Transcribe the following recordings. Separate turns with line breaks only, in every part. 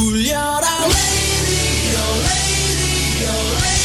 울려라 radio radio radio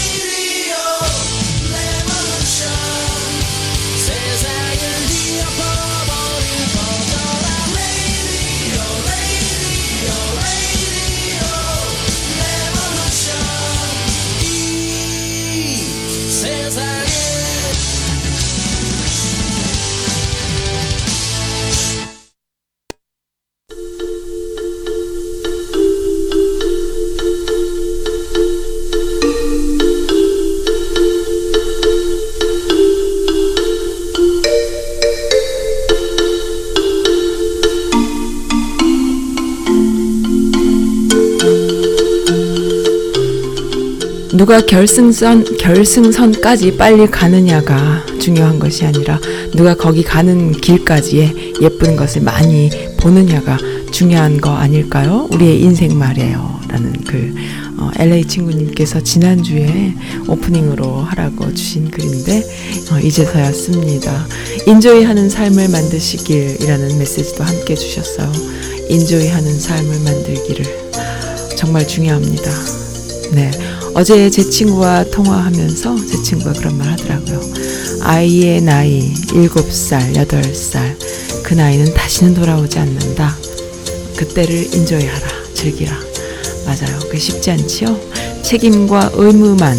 누가 결승선 결승선까지 빨리 가느냐가 중요한 것이 아니라 누가 거기 가는 길까지의 예쁜 것을 많이 보느냐가 중요한 거 아닐까요? 우리의 인생 말이에요 라는 그 어, LA 친구님께서 지난주에 오프닝으로 하라고 주신 글인데 어, 이제서야 씁니다. enjoy 하는 삶을 만드시길이라는 메시지도 함께 주셨어요. enjoy 하는 삶을 만들기를 정말 중요합니다. 네. 어제 제 친구와 통화하면서 제 친구가 그런 말 하더라고요. 아이의 나이 7살, 8살. 그 나이는 다시는 돌아오지 않는다. 그때를 인조해하라. 즐기라. 맞아요. 그게 쉽지 않지요? 책임과 의무만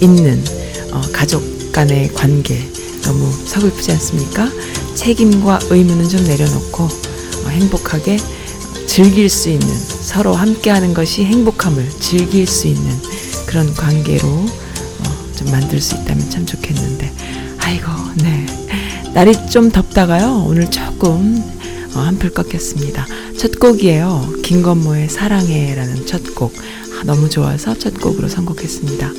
있는 어, 가족 간의 관계 너무 서글프지 않습니까? 책임과 의무는 좀 내려놓고 어, 행복하게 즐길 수 있는 서로 함께하는 것이 행복함을 즐길 수 있는 그런 관계로 어, 좀 만들 수 있다면 참 좋겠는데. 아이고 네. 날이 좀 덥다가요. 오늘 조금 어, 한풀 꺾였습니다. 첫 곡이에요. 김건모의 사랑해라는 첫곡. 아, 너무 좋아서 첫 곡으로 선곡했습니다.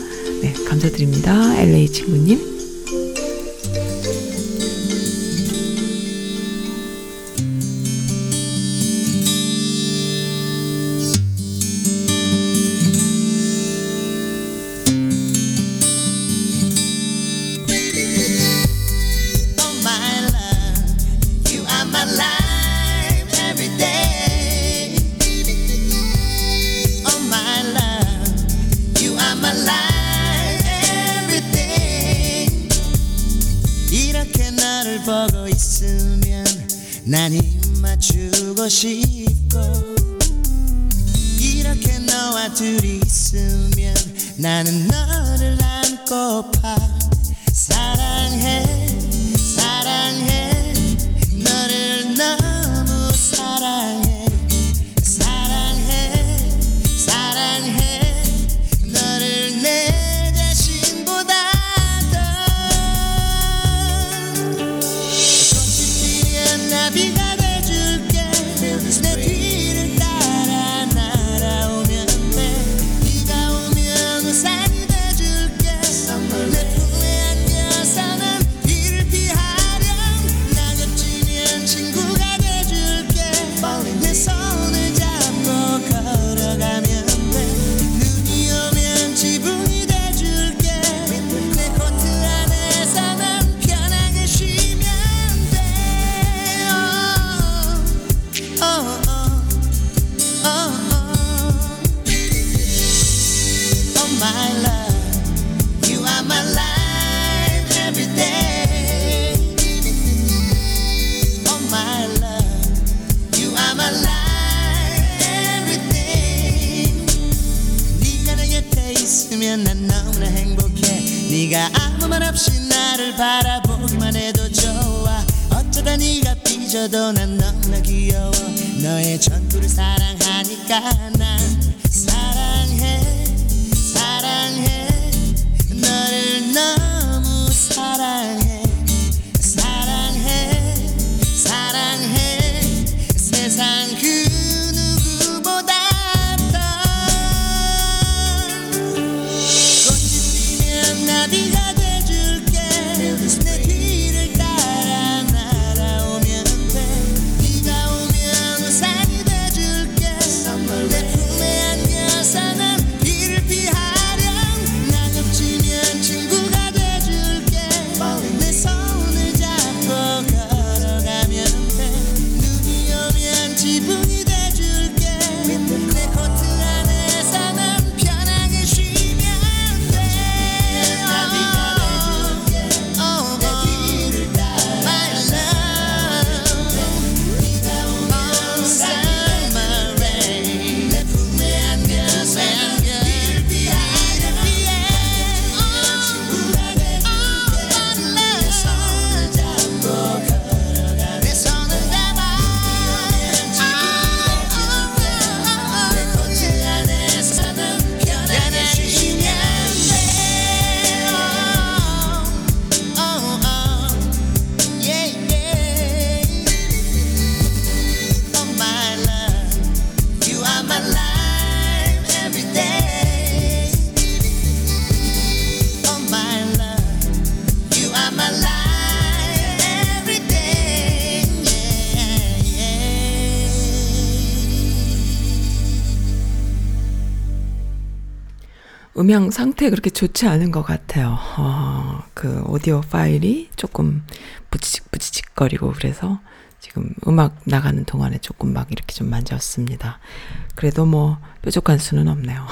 네 감사드립니다. LA 친구님
음향 상태 그렇게 좋지 않은 것 같아요. 어, 그 오디오 파일이 조금 부치직 부치직거리고 그래서 지금 음악 나가는 동안에 조금 막 이렇게 좀 만졌습니다. 그래도 뭐 뾰족한 수는 없네요.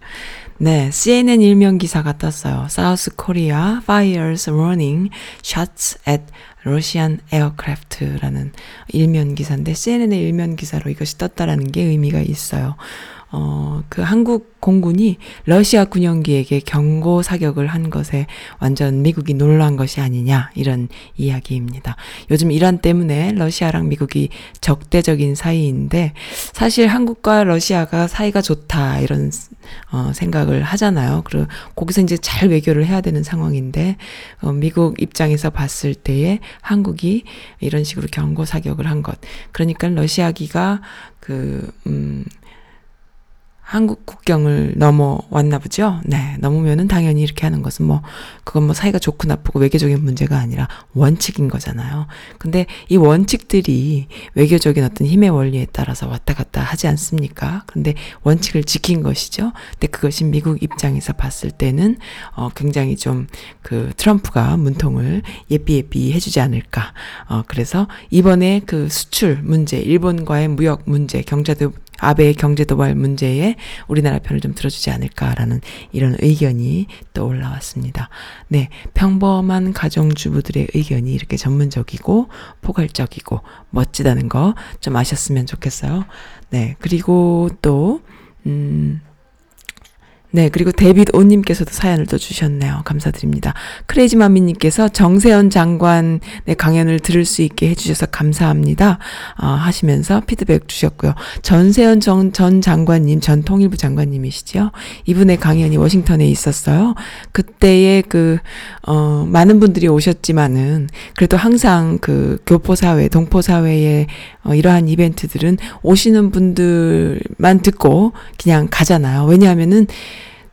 네, CNN 일면 기사가 떴어요. South Korea fires warning shots at Russian aircraft라는 일면 기사인데 CNN의 일면 기사로 이것이 떴다라는 게 의미가 있어요. 어, 그 한국 공군이 러시아 군용기에게 경고 사격을 한 것에 완전 미국이 놀란 것이 아니냐, 이런 이야기입니다. 요즘 이란 때문에 러시아랑 미국이 적대적인 사이인데, 사실 한국과 러시아가 사이가 좋다, 이런, 어, 생각을 하잖아요. 그리고 거기서 이제 잘 외교를 해야 되는 상황인데, 어, 미국 입장에서 봤을 때에 한국이 이런 식으로 경고 사격을 한 것. 그러니까 러시아기가 그, 음, 한국 국경을 넘어왔나 보죠. 네, 넘으면은 당연히 이렇게 하는 것은 뭐 그건 뭐 사이가 좋고 나쁘고 외교적인 문제가 아니라 원칙인 거잖아요. 근데 이 원칙들이 외교적인 어떤 힘의 원리에 따라서 왔다 갔다 하지 않습니까? 근데 원칙을 지킨 것이죠. 근데 그것이 미국 입장에서 봤을 때는 어 굉장히 좀 그 트럼프가 문통을 예삐 예삐 해주지 않을까. 어 그래서 이번에 그 수출 문제, 일본과의 무역 문제, 경제도 아베의 경제 도발 문제에 우리나라 편을 좀 들어주지 않을까라는 이런 의견이 또 올라왔습니다. 네, 평범한 가정주부들의 의견이 이렇게 전문적이고 포괄적이고 멋지다는 거 좀 아셨으면 좋겠어요. 네, 그리고 또, 음, 네, 그리고 데빗 오님께서도 사연을 또 주셨네요. 감사드립니다. 크레이지마미님께서 정세현 장관의 강연을 들을 수 있게 해주셔서 감사합니다. 어, 하시면서 피드백 주셨고요. 전세현 전, 전 장관님, 전 통일부 장관님이시죠. 이분의 강연이 워싱턴에 있었어요. 그때에 그, 어, 많은 분들이 오셨지만은, 그래도 항상 그 교포사회, 동포사회의 어, 이러한 이벤트들은 오시는 분들만 듣고 그냥 가잖아요. 왜냐하면은,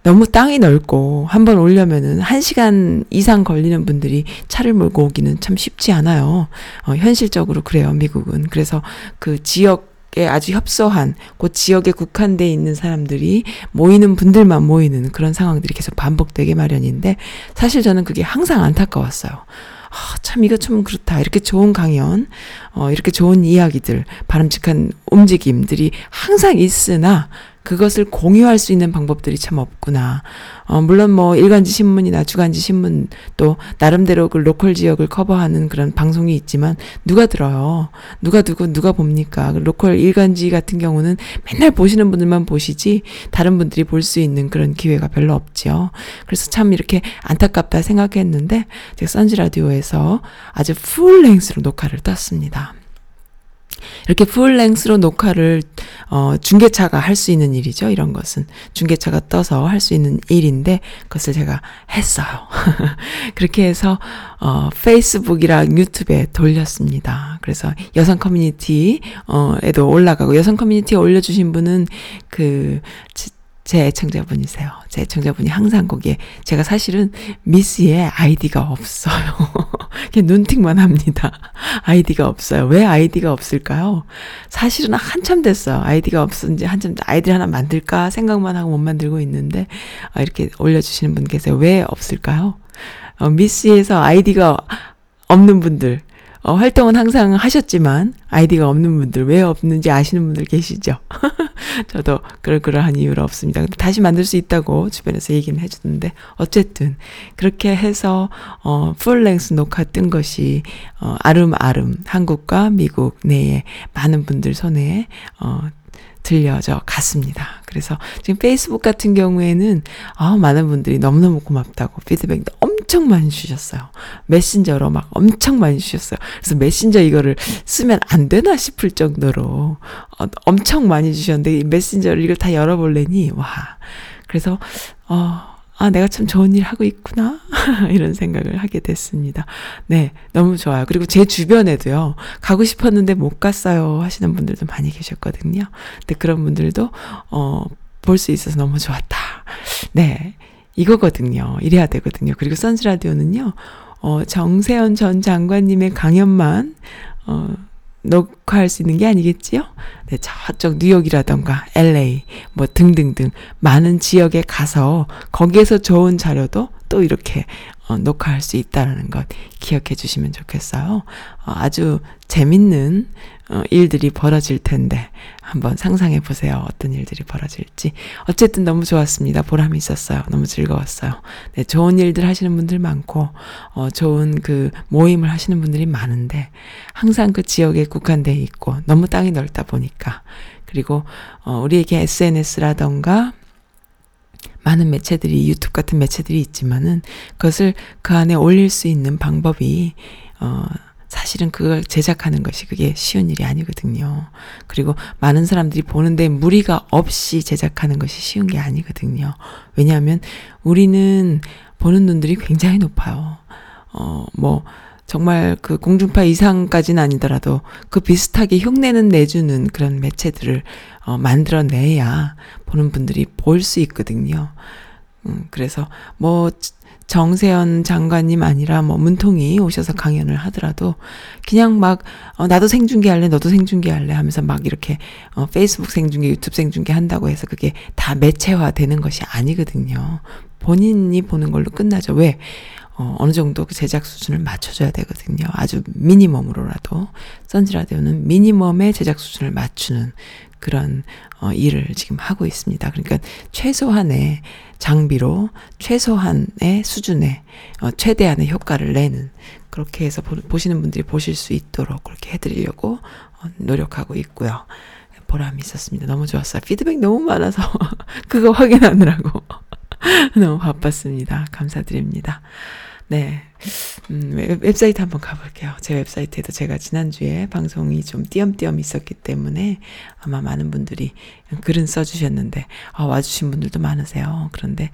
너무 땅이 넓고 한 번 오려면은 한 시간 이상 걸리는 분들이 차를 몰고 오기는 참 쉽지 않아요. 어, 현실적으로 그래요, 미국은. 그래서 그 지역 에 아주 협소한 그 지역에 국한돼 있는 사람들이 모이는 분들만 모이는 그런 상황들이 계속 반복되게 마련인데 사실 저는 그게 항상 안타까웠어요. 아, 참 이거 좀 그렇다. 이렇게 좋은 강연, 어, 이렇게 좋은 이야기들, 바람직한 움직임들이 항상 있으나 그것을 공유할 수 있는 방법들이 참 없구나. 어, 물론 뭐 일간지 신문이나 주간지 신문 또 나름대로 그 로컬 지역을 커버하는 그런 방송이 있지만 누가 들어요? 누가 듣고 누가 봅니까? 그 로컬 일간지 같은 경우는 맨날 보시는 분들만 보시지 다른 분들이 볼 수 있는 그런 기회가 별로 없죠. 그래서 참 이렇게 안타깝다 생각했는데 제가 선즈 라디오에서 아주 full length로 녹화를 떴습니다. 이렇게 full length로 녹화를 어 중계차가 할 수 있는 일이죠. 이런 것은 중계차가 떠서 할 수 있는 일인데 그것을 제가 했어요. 그렇게 해서 어 페이스북이랑 유튜브에 돌렸습니다. 그래서 여성 커뮤니티 어에도 올라가고 여성 커뮤니티에 올려 주신 분은 그 제 애청자분이세요. 제 애청자분이 항상 거기에 제가 사실은 미씨의 아이디가 없어요. 그냥 눈팅만 합니다. 아이디가 없어요. 왜 아이디가 없을까요? 사실은 한참 됐어요. 아이디가 없은지 한참 아이디 하나 만들까 생각만 하고 못 만들고 있는데 아, 이렇게 올려주시는 분 계세요. 왜 없을까요? 어, 미스에서 아이디가 없는 분들 어, 활동은 항상 하셨지만 아이디가 없는 분들 왜 없는지 아시는 분들 계시죠? 저도 그럴그럴한 이유로 없습니다. 근데 다시 만들 수 있다고 주변에서 얘기는 해주는데 어쨌든 그렇게 해서 어, 풀랭스 녹화 뜬 것이 어, 아름아름 한국과 미국 내에 많은 분들 손에 어, 들려져 갔습니다. 그래서 지금 페이스북 같은 경우에는 아, 많은 분들이 너무너무 고맙다고 피드백 엄청 많이 주셨어요. 메신저로 막 엄청 많이 주셨어요. 그래서 메신저 이거를 쓰면 안 되나 싶을 정도로 어, 엄청 많이 주셨는데 이 메신저를 이걸 다 열어볼래니 와. 그래서 어 아, 내가 참 좋은 일 하고 있구나. 이런 생각을 하게 됐습니다. 네, 너무 좋아요. 그리고 제 주변에도요, 가고 싶었는데 못 갔어요. 하시는 분들도 많이 계셨거든요. 근데 그런 분들도, 어, 볼 수 있어서 너무 좋았다. 네, 이거거든요. 이래야 되거든요. 그리고 선즈라디오는요, 어, 정세현 전 장관님의 강연만, 어, 녹화할 수 있는 게 아니겠지요? 네, 저쪽 뉴욕이라던가 LA 뭐 등등등 많은 지역에 가서 거기에서 좋은 자료도 또 이렇게 어, 녹화할 수 있다라는 것 기억해 주시면 좋겠어요. 어, 아주 재밌는 어, 일들이 벌어질 텐데 한번 상상해 보세요. 어떤 일들이 벌어질지. 어쨌든 너무 좋았습니다. 보람이 있었어요. 너무 즐거웠어요. 네, 좋은 일들 하시는 분들 많고 어, 좋은 그 모임을 하시는 분들이 많은데 항상 그 지역에 국한돼 있고 너무 땅이 넓다 보니까 그리고 어, 우리에게 SNS라던가 많은 매체들이 유튜브 같은 매체들이 있지만은 그것을 그 안에 올릴 수 있는 방법이 어 사실은 그걸 제작하는 것이 그게 쉬운 일이 아니거든요. 그리고 많은 사람들이 보는데 무리가 없이 제작하는 것이 쉬운 게 아니거든요. 왜냐하면 우리는 보는 눈들이 굉장히 높아요. 어, 뭐, 정말 그 공중파 이상까지는 아니더라도 그 비슷하게 흉내는 내주는 그런 매체들을 어, 만들어내야 보는 분들이 볼 수 있거든요. 음, 그래서 뭐 정세현 장관님 아니라 뭐 문통이 오셔서 강연을 하더라도 그냥 막 어, 나도 생중계 할래 너도 생중계 할래 하면서 막 이렇게 어, 페이스북 생중계 유튜브 생중계 한다고 해서 그게 다 매체화 되는 것이 아니거든요. 본인이 보는 걸로 끝나죠. 왜? 어, 어느 정도 그 제작 수준을 맞춰줘야 되거든요. 아주 미니멈으로라도. 선지라디오는 미니멈의 제작 수준을 맞추는 그런 어, 일을 지금 하고 있습니다. 그러니까 최소한의 장비로 최소한의 수준의 어, 최대한의 효과를 내는 그렇게 해서 보, 시는 분들이 보실 수 있도록 그렇게 해드리려고 어, 노력하고 있고요. 보람이 있었습니다. 너무 좋았어요. 피드백 너무 많아서 그거 확인하느라고 너무 바빴습니다. 감사드립니다. 네. 음, 웹사이트 한번 가볼게요. 제 웹사이트에도 제가 지난주에 방송이 좀 띄엄띄엄 있었기 때문에 아마 많은 분들이 글은 써주셨는데, 아, 와주신 분들도 많으세요. 그런데,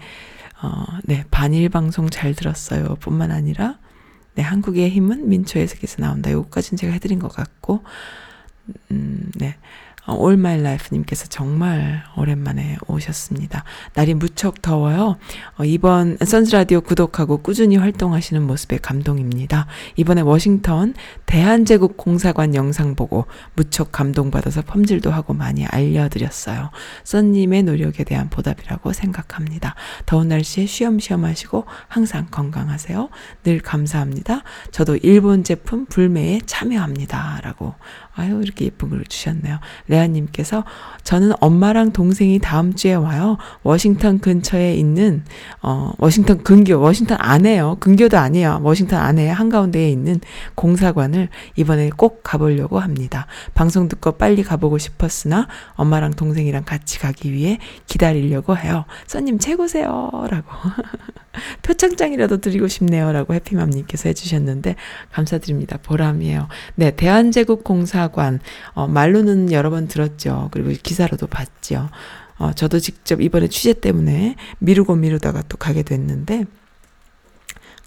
어, 네, 반일 방송 잘 들었어요. 뿐만 아니라, 네, 한국의 힘은 민초 해석에서 나온다. 요거까지는 제가 해드린 것 같고, 음, 네. 어, All My Life님께서 정말 오랜만에 오셨습니다. 날이 무척 더워요. 어, 이번 선즈라디오 구독하고 꾸준히 활동하시는 모습에 감동입니다. 이번에 워싱턴 대한제국 공사관 영상 보고 무척 감동받아서 펌질도 하고 많이 알려드렸어요. 썬님의 노력에 대한 보답이라고 생각합니다. 더운 날씨에 쉬엄쉬엄 하시고 항상 건강하세요. 늘 감사합니다. 저도 일본 제품 불매에 참여합니다. 라고 아유, 이렇게 예쁜 글을 주셨네요. 레아님께서 저는 엄마랑 동생이 다음 주에 와요. 워싱턴 근처에 있는, 어, 워싱턴 근교, 워싱턴 안에요. 근교도 아니에요. 워싱턴 안에 한가운데에 있는 공사관을 이번에 꼭 가보려고 합니다. 방송 듣고 빨리 가보고 싶었으나 엄마랑 동생이랑 같이 가기 위해 기다리려고 해요. 써님 최고세요. 라고. 표창장이라도 드리고 싶네요. 라고 해피맘님께서 해주셨는데, 감사드립니다. 보람이에요. 네, 대한제국 공사 관, 어, 말로는 여러 번 들었죠. 그리고 기사로도 봤죠. 어, 저도 직접 이번에 취재 때문에 미루고 미루다가 또 가게 됐는데,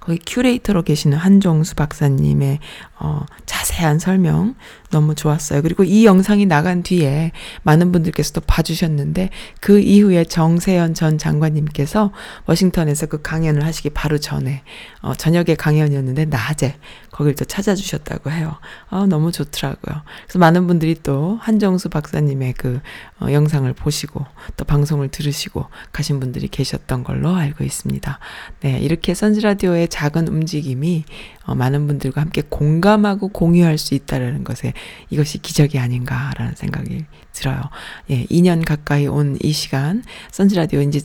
거기 큐레이터로 계시는 한종수 박사님의 어, 자세한 설명 너무 좋았어요. 그리고 이 영상이 나간 뒤에 많은 분들께서도 봐주셨는데 그 이후에 정세현 전 장관님께서 워싱턴에서 그 강연을 하시기 바로 전에 어, 저녁에 강연이었는데 낮에 거길 또 찾아주셨다고 해요. 아, 너무 좋더라고요. 그래서 많은 분들이 또 한정수 박사님의 그 어, 영상을 보시고 또 방송을 들으시고 가신 분들이 계셨던 걸로 알고 있습니다. 네, 이렇게 선즈라디오의 작은 움직임이 어, 많은 분들과 함께 공감하고 공유할 수 있다라는 것에 이것이 기적이 아닌가라는 생각이 들어요. 예, 2년 가까이 온 이 시간 선즈라디오 이제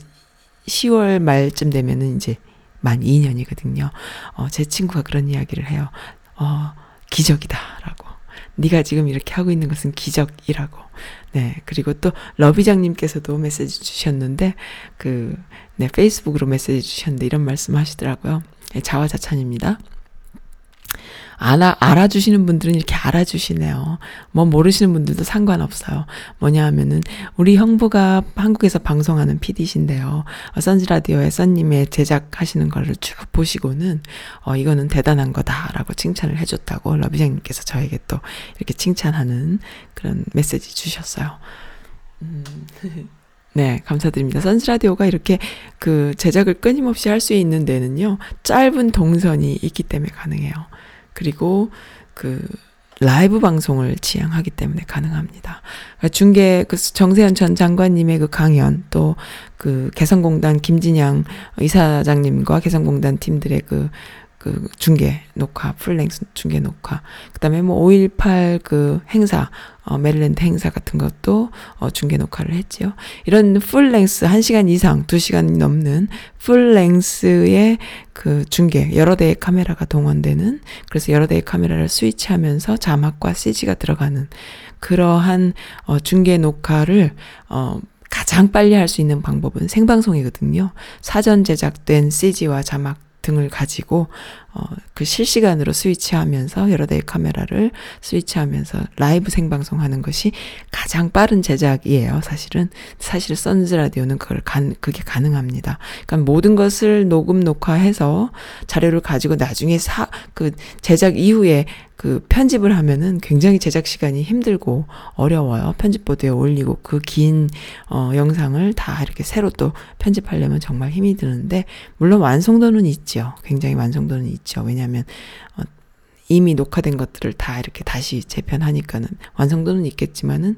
10월 말쯤 되면은 이제 만 2년이거든요. 어, 제 친구가 그런 이야기를 해요. 어, 기적이다라고. 네가 지금 이렇게 하고 있는 것은 기적이라고. 네. 그리고 또 러비장님께서도 메시지 주셨는데 그 네, 페이스북으로 메시지 주셨는데 이런 말씀 하시더라고요. 네, 자화자찬입니다. 알아, 알아주시는 분들은 이렇게 알아주시네요. 뭐 모르시는 분들도 상관없어요. 뭐냐 하면은 우리 형부가 한국에서 방송하는 PD신데요. 어, 선즈라디오에 썬님의 제작하시는 거를 쭉 보시고는 어, 이거는 대단한 거다라고 칭찬을 해줬다고 러비장님께서 저에게 또 이렇게 칭찬하는 그런 메시지 주셨어요. 음. 네, 감사드립니다. 선즈라디오가 이렇게 그 제작을 끊임없이 할 수 있는 데는요, 짧은 동선이 있기 때문에 가능해요. 그리고 그 라이브 방송을 지향하기 때문에 가능합니다. 그러니까 중계 그 정세현 전 장관님의 그 강연 또 그 개성공단 김진향 이사장님과 개성공단 팀들의 그 그 중계 녹화, full length 중계 녹화. 그 다음에 뭐 5.18 그 행사, 어, 메릴랜드 행사 같은 것도 어, 중계 녹화를 했지요. 이런 full length, 1시간 이상, 2시간 넘는 풀랭스의 그 중계, 여러 대의 카메라가 동원되는, 그래서 여러 대의 카메라를 스위치하면서 자막과 CG가 들어가는 그러한 어, 중계 녹화를 어, 가장 빨리 할 수 있는 방법은 생방송이거든요. 사전 제작된 CG와 자막 등을 가지고 어, 그 실시간으로 스위치하면서 여러 대의 카메라를 스위치하면서 라이브 생방송하는 것이 가장 빠른 제작이에요. 사실은 사실 선즈 라디오는 그걸 간 그게 가능합니다. 그러니까 모든 것을 녹음 녹화해서 자료를 가지고 나중에 사 그 제작 이후에 그 편집을 하면은 굉장히 제작 시간이 힘들고 어려워요. 편집보드에 올리고 그 긴 어, 영상을 다 이렇게 새로 또 편집하려면 정말 힘이 드는데 물론 완성도는 있죠. 굉장히 완성도는 있죠. 왜냐하면 어, 이미 녹화된 것들을 다 이렇게 다시 재편하니까는 완성도는 있겠지만은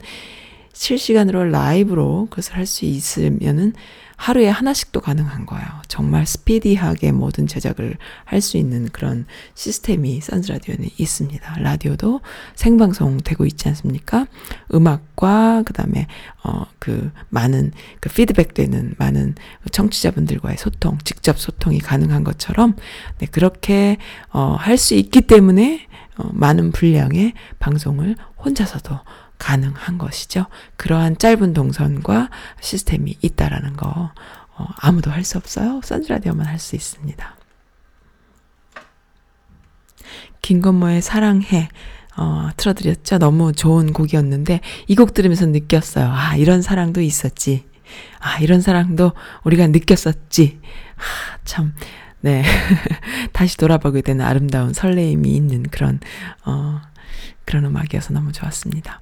실시간으로 라이브로 그것을 할 수 있으면은 하루에 하나씩도 가능한 거예요. 정말 스피디하게 모든 제작을 할 수 있는 그런 시스템이 선즈 라디오는 있습니다. 라디오도 생방송 되고 있지 않습니까? 음악과 그다음에 어 그 많은 그 피드백 되는 많은 청취자분들과의 소통, 직접 소통이 가능한 것처럼 네 그렇게 어 할 수 있기 때문에 어 많은 분량의 방송을 혼자서도 가능한 것이죠. 그러한 짧은 동선과 시스템이 있다라는 거 어, 아무도 할 수 없어요. 선즈라디오만 할 수 있습니다. 김건모의 사랑해 어, 틀어드렸죠. 너무 좋은 곡이었는데 이 곡 들으면서 느꼈어요. 아 이런 사랑도 있었지. 아 이런 사랑도 우리가 느꼈었지. 아, 참 네. 다시 돌아보게 되는 아름다운 설레임이 있는 그런, 어, 그런 음악이어서 너무 좋았습니다.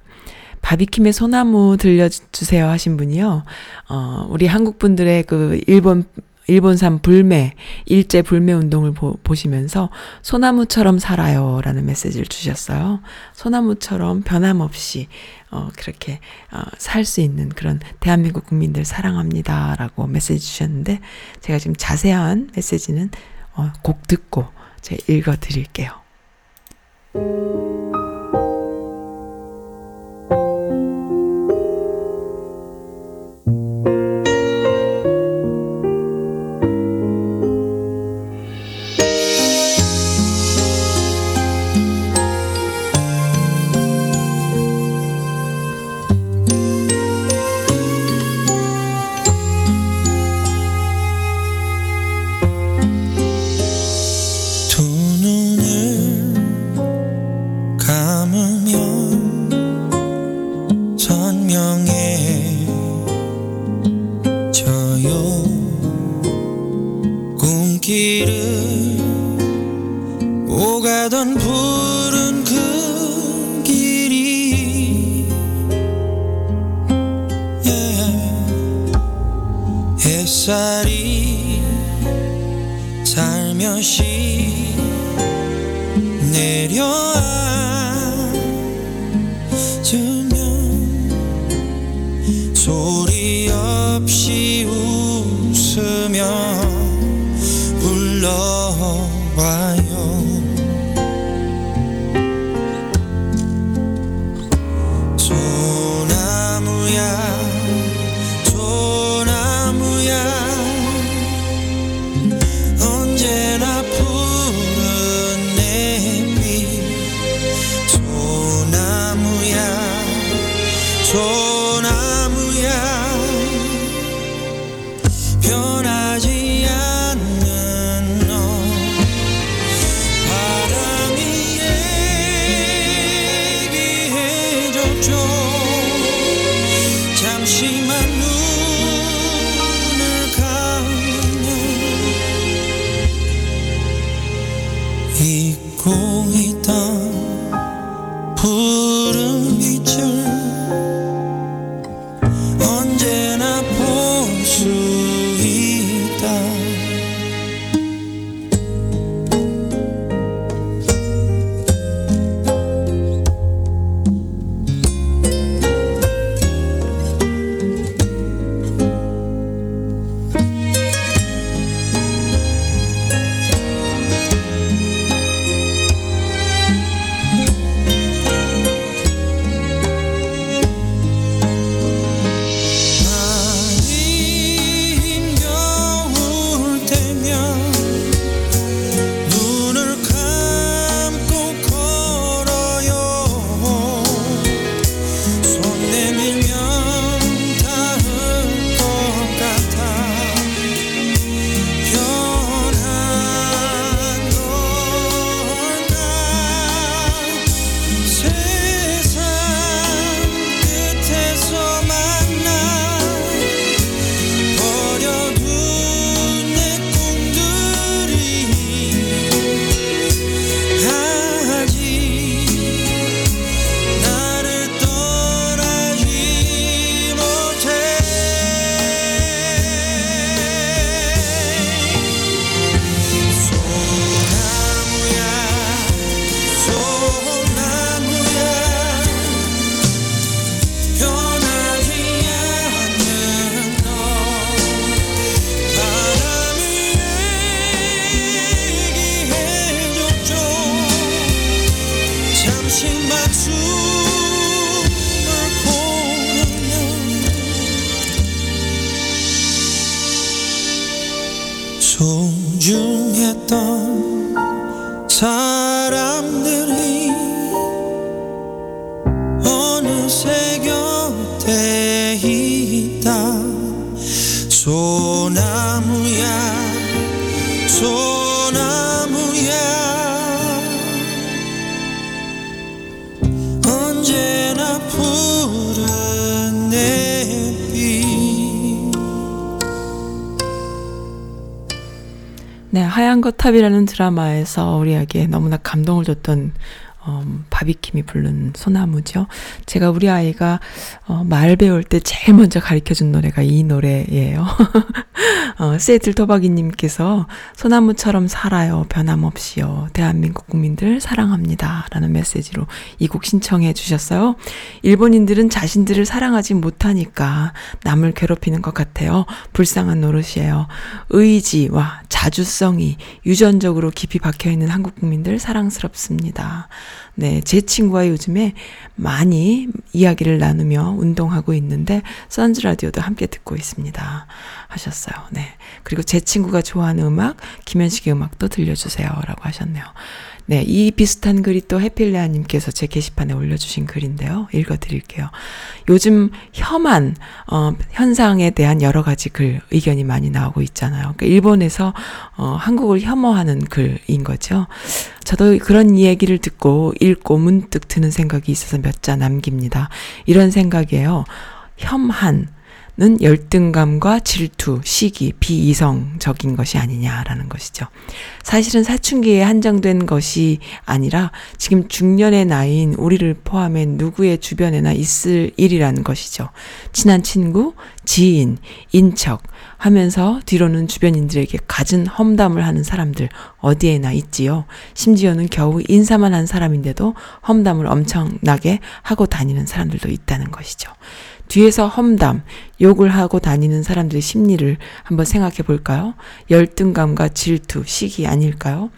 바비킴의 소나무 들려주세요 하신 분이요. 어, 우리 한국 분들의 그 일본 일본산 불매, 일제 불매 운동을 보, 보시면서 소나무처럼 살아요 라는 메시지를 주셨어요. 소나무처럼 변함없이, 어, 그렇게, 어, 살 수 있는 그런 대한민국 국민들 사랑합니다 라고 메시지 주셨는데, 제가 지금 자세한 메시지는, 어, 곡 듣고 제가 읽어 드릴게요. llaman 하얀 거탑이라는 드라마에서 우리에게 너무나 감동을 줬던 어, 바비킴이 부른 소나무죠. 제가 우리 아이가 어, 말 배울 때 제일 먼저 가르쳐 준 노래가 이 노래예요. 어, 세들 토박이님께서 소나무처럼 살아요. 변함없이요. 대한민국 국민들 사랑합니다. 라는 메시지로 이 곡 신청해 주셨어요. 일본인들은 자신들을 사랑하지 못하니까 남을 괴롭히는 것 같아요. 불쌍한 노릇이에요. 의지와 자주성이 유전적으로 깊이 박혀 있는 한국 국민들 사랑스럽습니다. 네, 제 친구와 요즘에 많이 이야기를 나누며 운동하고 있는데 선즈 라디오도 함께 듣고 있습니다. 하셨어요. 네. 그리고 제 친구가 좋아하는 음악, 김현식의 음악도 들려주세요라고 하셨네요. 네, 이 비슷한 글이 또 해필레아님께서 제 게시판에 올려주신 글인데요. 읽어드릴게요. 요즘 혐한 어, 현상에 대한 여러 가지 글 의견이 많이 나오고 있잖아요. 그러니까 일본에서 어, 한국을 혐오하는 글인 거죠. 저도 그런 이야기를 듣고 읽고 문득 드는 생각이 있어서 몇 자 남깁니다. 이런 생각이에요. 혐한 는 열등감과 질투, 시기, 비이성적인 것이 아니냐라는 것이죠. 사실은 사춘기에 한정된 것이 아니라 지금 중년의 나이인 우리를 포함해 누구의 주변에나 있을 일이라는 것이죠. 친한 친구, 지인, 인척 하면서 뒤로는 주변인들에게 갖은 험담을 하는 사람들 어디에나 있지요. 심지어는 겨우 인사만 한 사람인데도 험담을 엄청나게 하고 다니는 사람들도 있다는 것이죠. 뒤에서 험담, 욕을 하고 다니는 사람들의 심리를 한번 생각해 볼까요? 열등감과 질투, 시기 아닐까요?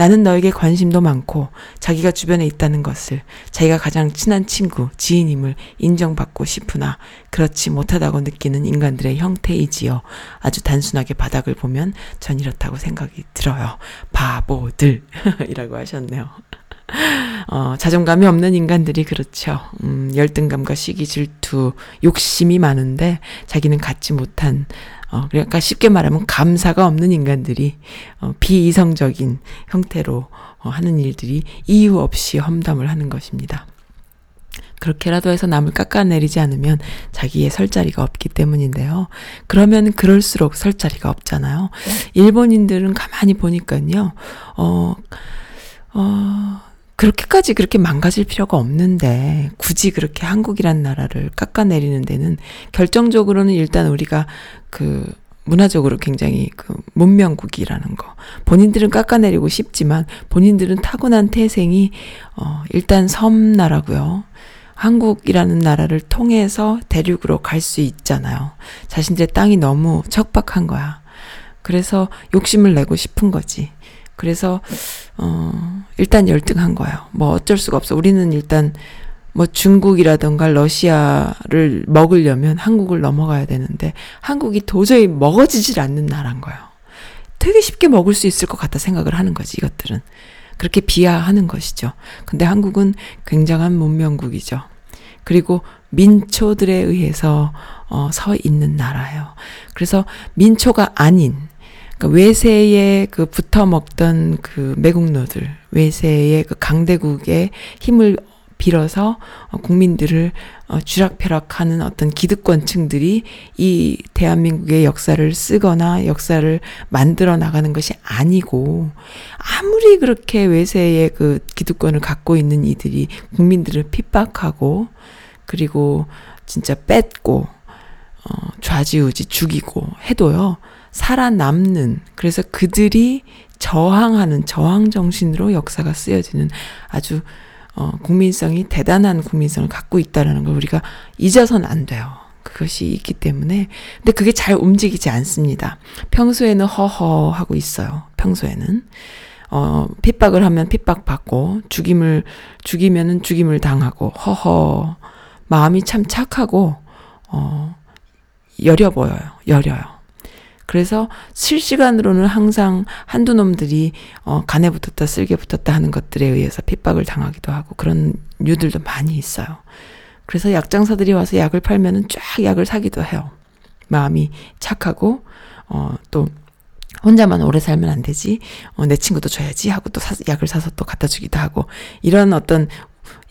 나는 너에게 관심도 많고 자기가 주변에 있다는 것을 자기가 가장 친한 친구, 지인임을 인정받고 싶으나 그렇지 못하다고 느끼는 인간들의 형태이지요. 아주 단순하게 바닥을 보면 전 이렇다고 생각이 들어요. 바보들 이라고 하셨네요. 어, 자존감이 없는 인간들이 그렇죠. 음, 열등감과 시기, 질투, 욕심이 많은데 자기는 갖지 못한 어, 그러니까 쉽게 말하면 감사가 없는 인간들이 어, 비이성적인 형태로 어, 하는 일들이 이유 없이 험담을 하는 것입니다. 그렇게라도 해서 남을 깎아내리지 않으면 자기의 설 자리가 없기 때문인데요. 그러면 그럴수록 설 자리가 없잖아요. 일본인들은 가만히 보니까요, 어, 어, 그렇게까지 그렇게 망가질 필요가 없는데 굳이 그렇게 한국이란 나라를 깎아내리는 데는 결정적으로는 일단 우리가 그 문화적으로 굉장히 그 문명국이라는 거. 본인들은 깎아내리고 싶지만 본인들은 타고난 태생이 어 일단 섬나라고요. 한국이라는 나라를 통해서 대륙으로 갈 수 있잖아요. 자신들의 땅이 너무 척박한 거야. 그래서 욕심을 내고 싶은 거지. 그래서 어 일단 열등한 거예요. 뭐 어쩔 수가 없어. 우리는 일단 뭐 중국이라던가 러시아를 먹으려면 한국을 넘어가야 되는데 한국이 도저히 먹어지질 않는 나라인 거예요. 되게 쉽게 먹을 수 있을 것 같다 생각을 하는 거지 이것들은. 그렇게 비하하는 것이죠. 근데 한국은 굉장한 문명국이죠. 그리고 민초들에 의해서 어, 서 있는 나라예요. 그래서 민초가 아닌 그러니까 외세에 그 붙어 먹던 그 매국노들, 외세의 그 강대국의 힘을 빌어서 어, 국민들을 어, 쥐락펴락하는 어떤 기득권층들이 이 대한민국의 역사를 쓰거나 역사를 만들어 나가는 것이 아니고 아무리 그렇게 외세의 그 기득권을 갖고 있는 이들이 국민들을 핍박하고 그리고 진짜 뺏고 어, 좌지우지 죽이고 해도요. 살아남는 그래서 그들이 저항하는 저항 정신으로 역사가 쓰여지는 아주 어, 국민성이 대단한 국민성을 갖고 있다라는 걸 우리가 잊어서는 안 돼요. 그것이 있기 때문에 근데 그게 잘 움직이지 않습니다. 평소에는 허허 하고 있어요. 평소에는 어, 핍박을 하면 핍박 받고, 죽임을, 죽이면은 죽임을 당하고, 허허. 마음이 참 착하고, 어, 여려 보여요. 여려요. 그래서 실시간으로는 항상 한두 놈들이 어, 간에 붙었다 쓸개 붙었다 하는 것들에 의해서 핍박을 당하기도 하고 그런 류들도 많이 있어요. 그래서 약장사들이 와서 약을 팔면은 쫙 약을 사기도 해요. 마음이 착하고 어, 또 혼자만 오래 살면 안 되지. 어, 내 친구도 줘야지 하고 또 사, 약을 사서 또 갖다 주기도 하고 이런 어떤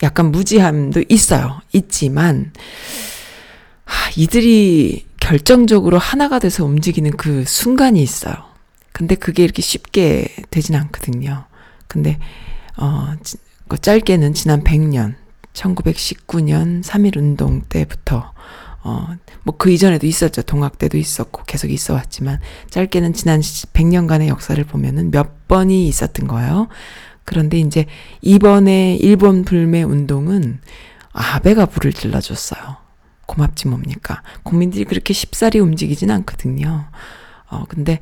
약간 무지함도 있어요. 있지만 하, 이들이 결정적으로 하나가 돼서 움직이는 그 순간이 있어요. 근데 그게 이렇게 쉽게 되진 않거든요. 근데 어 지, 그 짧게는 지난 100년 1919년 3.1 운동 때부터 어 뭐 그 이전에도 있었죠. 동학 때도 있었고 계속 있어 왔지만 짧게는 지난 100년간의 역사를 보면은 몇 번이 있었던 거예요. 그런데 이제 이번에 일본 불매 운동은 아베가 불을 질러줬어요. 고맙지 뭡니까? 국민들이 그렇게 쉽사리 움직이진 않거든요. 어, 근데,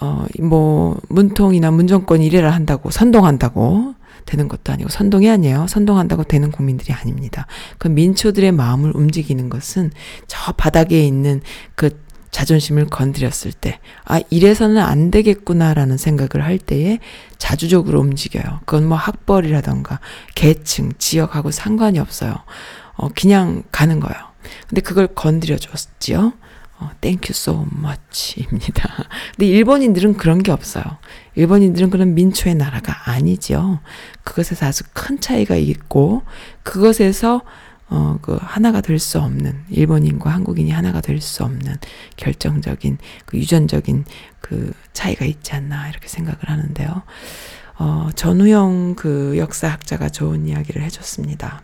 어, 뭐, 문통이나 문정권이 이래라 한다고, 선동한다고 되는 것도 아니고, 선동이 아니에요. 선동한다고 되는 국민들이 아닙니다. 그 민초들의 마음을 움직이는 것은 저 바닥에 있는 그 자존심을 건드렸을 때, 아, 이래서는 안 되겠구나라는 생각을 할 때에 자주적으로 움직여요. 그건 뭐 학벌이라던가 계층, 지역하고 상관이 없어요. 어, 그냥 가는 거예요. 근데 그걸 건드려 줬지요. 어, thank you so much입니다. 근데 일본인들은 그런 게 없어요. 일본인들은 그런 민초의 나라가 아니죠. 그것에서 아주 큰 차이가 있고, 그것에서, 어, 그, 하나가 될 수 없는, 일본인과 한국인이 하나가 될 수 없는 결정적인, 그 유전적인 그 차이가 있지 않나, 이렇게 생각을 하는데요. 어, 전우영 그 역사학자가 좋은 이야기를 해줬습니다.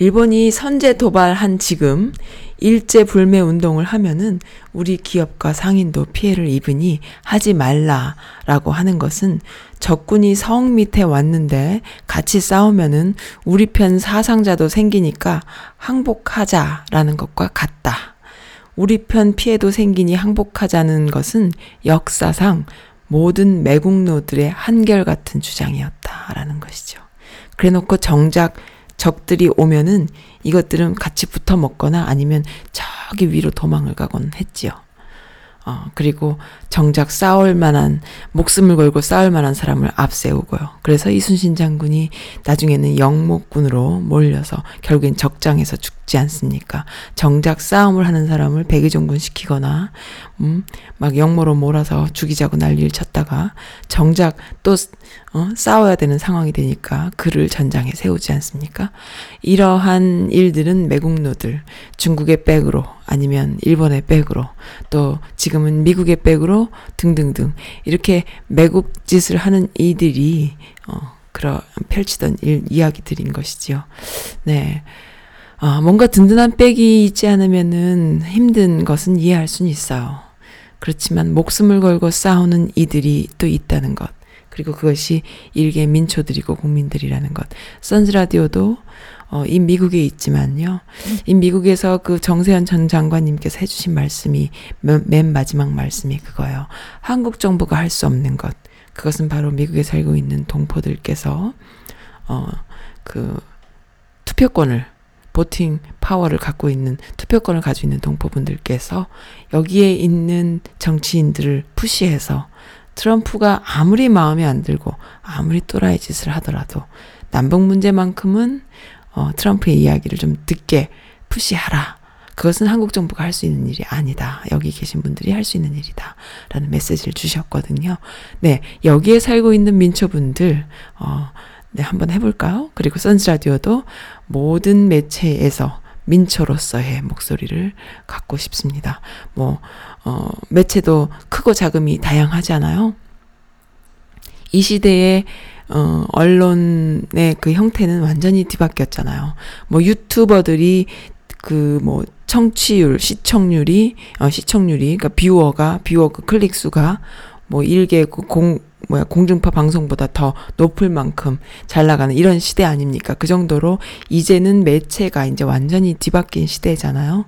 일본이 선제 도발한 지금 일제 불매 운동을 하면은 우리 기업과 상인도 피해를 입으니 하지 말라라고 하는 것은 적군이 성 밑에 왔는데 같이 싸우면은 우리 편 사상자도 생기니까 항복하자라는 것과 같다. 우리 편 피해도 생기니 항복하자는 것은 역사상 모든 매국노들의 한결같은 주장이었다라는 것이죠. 그래 놓고 정작 적들이 오면은 이것들은 같이 붙어 먹거나 아니면 저기 위로 도망을 가곤 했지요. 어, 그리고 정작 싸울 만한, 목숨을 걸고 싸울 만한 사람을 앞세우고요. 그래서 이순신 장군이 나중에는 영목군으로 몰려서 결국엔 적장에서 죽지 않습니까? 정작 싸움을 하는 사람을 백의종군 시키거나, 음, 막 영모로 몰아서 죽이자고 난리를 쳤다가 정작 또, 어, 싸워야 되는 상황이 되니까 그를 전장에 세우지 않습니까? 이러한 일들은 매국노들, 중국의 백으로 아니면 일본의 백으로 또 지금은 미국의 백으로 등등등 이렇게 매국 짓을 하는 이들이 어 그런 펼치던 일, 이야기들인 것이지요. 네. 어, 뭔가 든든한 백이 있지 않으면은 힘든 것은 이해할 수는 있어요. 그렇지만 목숨을 걸고 싸우는 이들이 또 있다는 것. 그리고 그것이 일개 민초들이고 국민들이라는 것. 선즈 라디오도 어, 이 미국에 있지만요. 이 미국에서 그 정세현 전 장관님께서 해주신 말씀이 맨, 맨 마지막 말씀이 그거예요. 한국 정부가 할 수 없는 것. 그것은 바로 미국에 살고 있는 동포들께서 어, 그 투표권을 보팅 파워를 갖고 있는 투표권을 가지고 있는 동포분들께서 여기에 있는 정치인들을 푸시해서 트럼프가 아무리 마음에 안 들고 아무리 또라이 짓을 하더라도 남북 문제만큼은 어, 트럼프의 이야기를 좀 듣게 푸시하라. 그것은 한국 정부가 할 수 있는 일이 아니다. 여기 계신 분들이 할 수 있는 일이다. 라는 메시지를 주셨거든요. 네, 여기에 살고 있는 민초분들, 어, 네, 한번 해볼까요? 그리고 선즈라디오도 모든 매체에서 민초로서의 목소리를 갖고 싶습니다. 뭐, 어, 매체도 크고 작음이 다양하잖아요. 이 시대에 어, 언론의 그 형태는 완전히 뒤바뀌었잖아요. 뭐 유튜버들이 그 뭐 청취율, 시청률이 어 시청률이 그러니까 viewer가 viewer 그 클릭 수가 뭐 일개 그공 뭐야 공중파 방송보다 더 높을 만큼 잘 나가는 이런 시대 아닙니까? 그 정도로 이제는 매체가 이제 완전히 뒤바뀐 시대잖아요.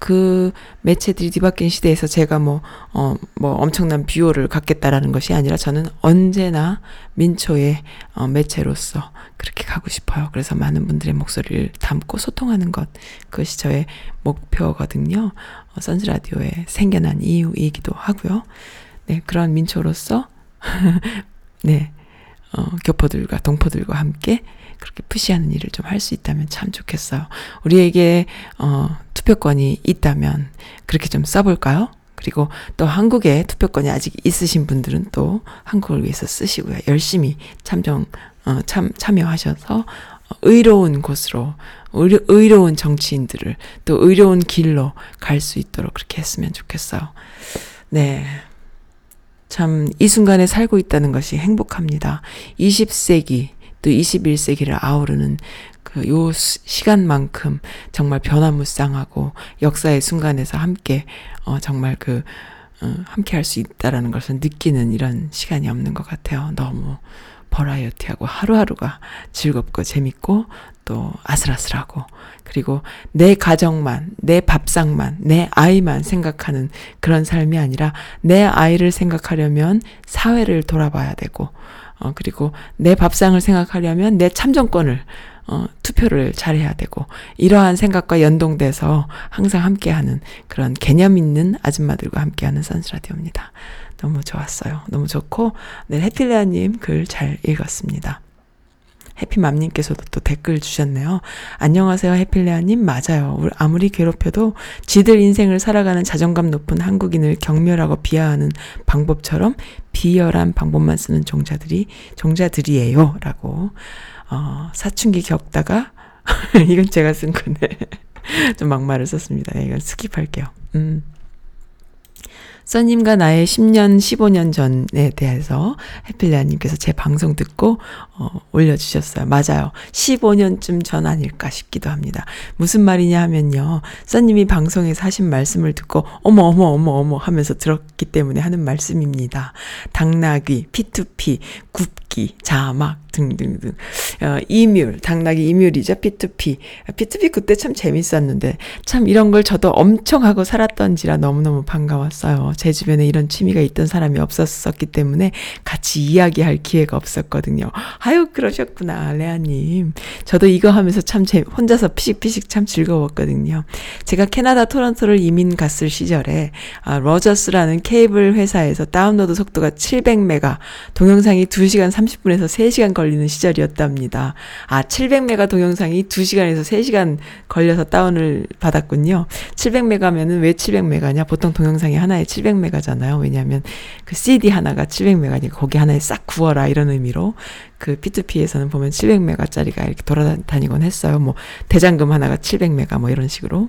그 매체들이 뒤바뀐 시대에서 제가 뭐, 어, 뭐 엄청난 비호를 갖겠다라는 것이 아니라 저는 언제나 민초의 어, 매체로서 그렇게 가고 싶어요. 그래서 많은 분들의 목소리를 담고 소통하는 것. 그것이 저의 목표거든요. 어, 선즈라디오에 생겨난 이유이기도 하고요. 네, 그런 민초로서, 네, 어, 교포들과 동포들과 함께 그렇게 푸시하는 일을 좀 할 수 있다면 참 좋겠어요. 우리에게 어, 투표권이 있다면 그렇게 좀 써볼까요? 그리고 또 한국에 투표권이 아직 있으신 분들은 또 한국을 위해서 쓰시고요. 열심히 참정, 어, 참, 참여하셔서 의로운 곳으로, 의로, 의로운 정치인들을 또 의로운 길로 갈 수 있도록 그렇게 했으면 좋겠어요. 네. 참, 이 순간에 살고 있다는 것이 행복합니다. 20세기, 또 21세기를 아우르는 그 요 시간만큼 정말 변화무쌍하고 역사의 순간에서 함께 어 정말 그 어, 함께 할 수 있다라는 것을 느끼는 이런 시간이 없는 것 같아요. 너무 버라이어티하고 하루하루가 즐겁고 재밌고 또 아슬아슬하고 그리고 내 가정만, 내 밥상만, 내 아이만 생각하는 그런 삶이 아니라 내 아이를 생각하려면 사회를 돌아봐야 되고 어, 그리고 내 밥상을 생각하려면 내 참정권을, 어, 투표를 잘해야 되고, 이러한 생각과 연동돼서 항상 함께하는 그런 개념 있는 아줌마들과 함께하는 선스라디오입니다. 너무 좋았어요. 너무 좋고, 네, 해필레아님 글 잘 읽었습니다. 해피맘님께서도 또 댓글 주셨네요. 안녕하세요, 해필레아님. 맞아요. 아무리 괴롭혀도 지들 인생을 살아가는 자존감 높은 한국인을 경멸하고 비하하는 방법처럼 비열한 방법만 쓰는 종자들이, 종자들이에요. 라고, 어, 사춘기 겪다가, 이건 제가 쓴 건데, 좀 막말을 썼습니다. 네, 이건 스킵할게요. 음. 써님과 나의 10년, 15년 전에 대해서 해필리아님께서 제 방송 듣고 어, 올려주셨어요. 맞아요. 15년쯤 전 아닐까 싶기도 합니다. 무슨 말이냐 하면요. 써님이 방송에서 하신 말씀을 듣고 어머 어머 어머 어머 하면서 들었기 때문에 하는 말씀입니다. 당나귀, P2P, 굽기, 자막 등등등. 어, 이뮬, 당나귀 이뮬이죠. P2P. P2P 그때 참 재밌었는데 참 이런 걸 저도 엄청 하고 살았던지라 너무너무 반가웠어요. 제 주변에 이런 취미가 있던 사람이 없었었기 때문에 같이 이야기할 기회가 없었거든요. 아유, 그러셨구나, 레아님. 저도 이거 하면서 참 제, 혼자서 피식피식 참 즐거웠거든요. 제가 캐나다 토론토를 이민 갔을 시절에, 아, Rogers라는 케이블 회사에서 다운로드 속도가 700메가, 동영상이 2시간 30분에서 3시간 걸리는 시절이었답니다. 아, 700메가 동영상이 2시간에서 3시간 걸려서 다운을 받았군요. 700메가면은 왜 700메가냐? 보통 동영상이 하나에 700메가잖아요. 왜냐하면 그 CD 하나가 700메가니까 거기 하나에 싹 구워라 이런 의미로 그 P2P에서는 보면 700메가짜리가 이렇게 돌아다니곤 했어요. 뭐 대장금 하나가 700메가 뭐 이런 식으로.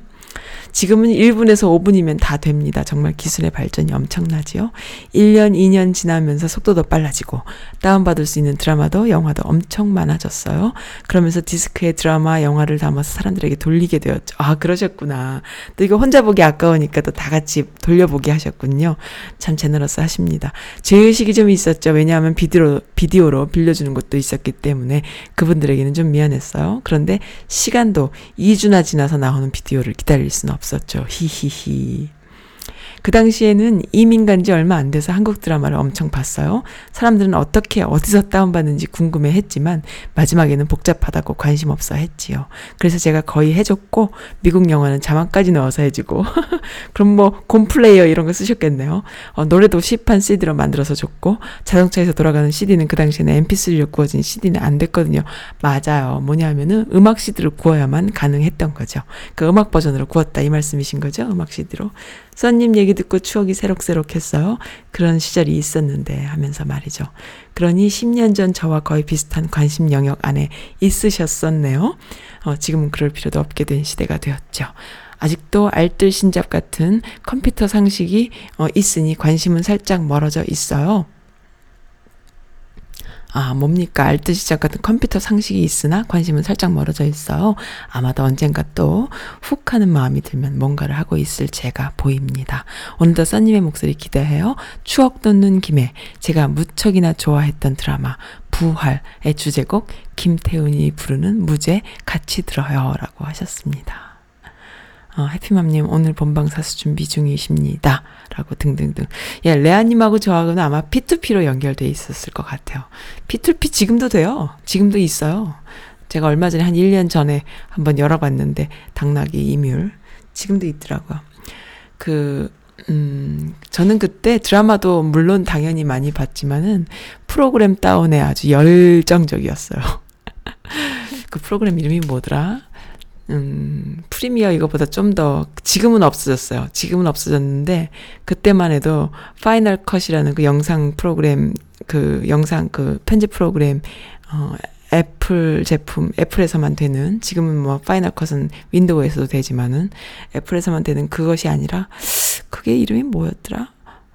지금은 1분에서 5분이면 다 됩니다. 정말 기술의 발전이 엄청나지요. 1년, 2년 지나면서 속도도 빨라지고 다운받을 수 있는 드라마도 영화도 엄청 많아졌어요. 그러면서 디스크에 드라마, 영화를 담아서 사람들에게 돌리게 되었죠. 아, 그러셨구나. 또 이거 혼자 보기 아까우니까 또 다 같이 돌려보기 하셨군요. 참 제너러스 하십니다. 제의식이 좀 있었죠. 왜냐하면 비디오, 비디오로 빌려주는 것도 있었기 때문에 그분들에게는 좀 미안했어요. 그런데 시간도 2주나 지나서 나오는 비디오를 기다릴 수는 없었죠. 히히히. 그 당시에는 이민 간 지 얼마 안 돼서 한국 드라마를 엄청 봤어요. 사람들은 어떻게 어디서 다운받는지 궁금해 했지만 마지막에는 복잡하다고 관심 없어 했지요. 그래서 제가 거의 해줬고 미국 영화는 자막까지 넣어서 해주고 그럼 뭐 곰플레이어 이런 거 쓰셨겠네요. 어, 노래도 시판 CD로 만들어서 줬고 자동차에서 돌아가는 CD는 그 당시에는 MP3로 구워진 CD는 안 됐거든요. 맞아요. 뭐냐면은 음악 CD로 구워야만 가능했던 거죠. 그 음악 버전으로 구웠다 이 말씀이신 거죠? 음악 CD로. 써님 얘기 듣고 추억이 새록새록했어요. 그런 시절이 있었는데 하면서 말이죠. 그러니 10년 전 저와 거의 비슷한 관심 영역 안에 있으셨었네요. 어, 지금은 그럴 필요도 없게 된 시대가 되었죠. 아직도 알뜰신잡 같은 컴퓨터 상식이 어, 있으니 관심은 살짝 멀어져 있어요. 아, 뭡니까? 알뜰 시장 같은 컴퓨터 상식이 있으나 관심은 살짝 멀어져 있어요. 아마도 언젠가 또 훅 하는 마음이 들면 뭔가를 하고 있을 제가 보입니다. 오늘도 써님의 목소리 기대해요. 추억 돋는 김에 제가 무척이나 좋아했던 드라마 부활의 주제곡 김태훈이 부르는 무죄 같이 들어요. 라고 하셨습니다. 어, 해피맘님 오늘 본방 사수 준비 중이십니다. 라고 등등등. 예, 레아님하고 저하고는 아마 P2P로 연결돼 있었을 것 같아요. P2P 지금도 돼요. 지금도 있어요. 제가 얼마 전에 한 1년 전에 한번 열어봤는데, 당나귀 이뮬. 지금도 있더라고요. 그, 음, 저는 그때 드라마도 물론 당연히 많이 봤지만은 프로그램 다운에 아주 열정적이었어요. 그 프로그램 이름이 뭐더라? 음, 프리미어 이거보다 좀 더, 지금은 없어졌어요. 지금은 없어졌는데, 그때만 해도 Final Cut이라는 그 영상 프로그램, 그 영상 그 편집 프로그램, 어, 애플 제품, 애플에서만 되는, 지금은 뭐 Final Cut은 윈도우에서도 되지만은, 애플에서만 되는 그것이 아니라, 그게 이름이 뭐였더라?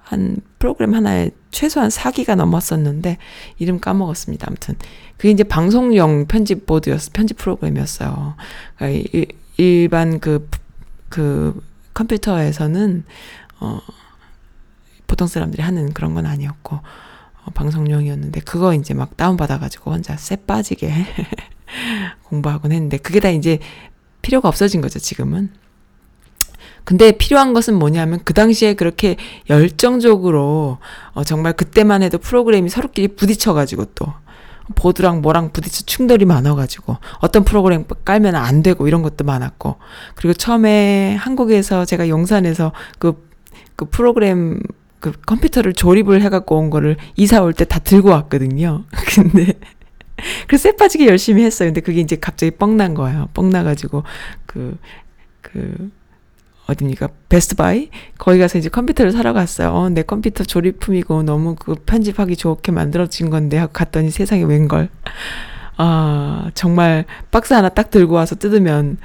한 프로그램 하나에 최소한 4기가 넘었었는데 이름 까먹었습니다. 아무튼 그게 이제 방송용 편집 보드였어 편집 프로그램이었어요. 그러니까 일, 일반 그, 그 컴퓨터에서는 어 보통 사람들이 하는 그런 건 아니었고 어, 방송용이었는데 그거 이제 막 다운 받아가지고 혼자 쎄 빠지게 공부하곤 했는데 그게 다 이제 필요가 없어진 거죠 지금은. 근데 필요한 것은 뭐냐면 그 당시에 그렇게 열정적으로 어 정말 그때만 해도 프로그램이 서로끼리 부딪혀가지고 또 보드랑 뭐랑 부딪혀 충돌이 많아가지고 어떤 프로그램 깔면 안 되고 이런 것도 많았고 그리고 처음에 한국에서 제가 용산에서 그, 그 프로그램 그 컴퓨터를 조립을 해갖고 온 거를 이사 올 때 다 들고 왔거든요. 근데 그래서 쎄 빠지게 열심히 했어요. 근데 그게 이제 갑자기 뻥 난 거예요. 뻥 나가지고 그, 그, 어딥니까? 베스트바이? 거기 가서 이제 컴퓨터를 사러 갔어요. 어, 내 컴퓨터 조립품이고 너무 그 편집하기 좋게 만들어진 건데 하고 갔더니 세상에 웬걸. 아, 정말 박스 하나 딱 들고 와서 뜯으면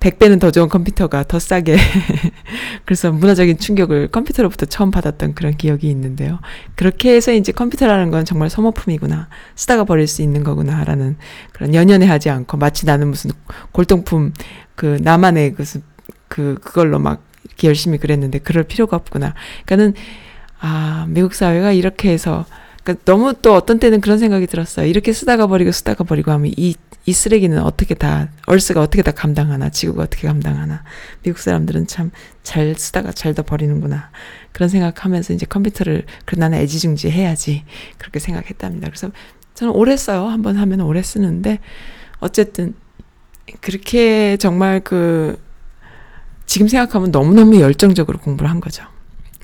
100배는 더 좋은 컴퓨터가 더 싸게. 그래서 문화적인 충격을 컴퓨터로부터 처음 받았던 그런 기억이 있는데요. 그렇게 해서 이제 컴퓨터라는 건 정말 소모품이구나. 쓰다가 버릴 수 있는 거구나. 라는 그런 연연해 하지 않고 마치 나는 무슨 골동품, 그 나만의 그 그, 그걸로 막 이렇게 열심히 그랬는데 그럴 필요가 없구나. 그러니까는, 아, 미국 사회가 이렇게 해서, 그러니까 너무 또 어떤 때는 그런 생각이 들었어요. 이렇게 쓰다가 버리고 쓰다가 버리고 하면 이, 이 쓰레기는 어떻게 다, 얼스가 어떻게 다 감당하나, 지구가 어떻게 감당하나. 미국 사람들은 참 잘 쓰다가 잘 더 버리는구나. 그런 생각하면서 이제 컴퓨터를, 그래, 나는 애지중지 해야지. 그렇게 생각했답니다. 그래서 저는 오래 써요. 한 번 하면 오래 쓰는데, 어쨌든, 그렇게 정말 그, 지금 생각하면 너무너무 열정적으로 공부를 한 거죠.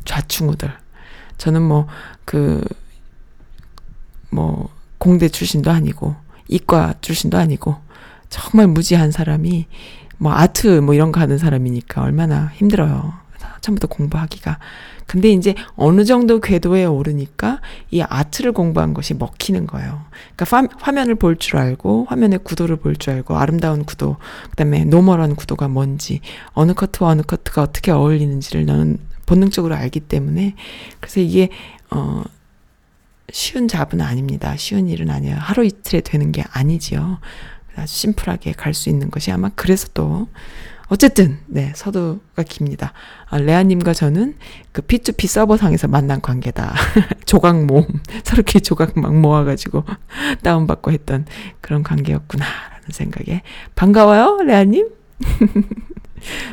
좌충우돌. 저는 뭐, 그, 뭐, 공대 출신도 아니고, 이과 출신도 아니고, 정말 무지한 사람이, 뭐, 아트 뭐 이런 거 하는 사람이니까 얼마나 힘들어요. 처음부터 공부하기가. 근데 이제 어느 정도 궤도에 오르니까 이 art를 공부한 것이 먹히는 거예요. 그러니까 화, 면을 볼 줄 알고 화면의 구도를 볼 줄 알고 아름다운 구도, 그다음에 normal한 구도가 뭔지, 어느 커트와 어느 커트가 어떻게 어울리는지를 나는 본능적으로 알기 때문에 그래서 이게 어 쉬운 잡은 아닙니다. 쉬운 일은 아니에요. 하루 이틀에 되는 게 아니지요. 아주 심플하게 갈 수 있는 것이 아마 그래서 또 어쨌든 네 서두가 깁니다. 아, 레아님과 저는 그 P2P 서버상에서 만난 관계다. 조각 모음 서로끼리 조각 막 모아가지고 다운받고 했던 그런 관계였구나라는 생각에 반가워요 레아님.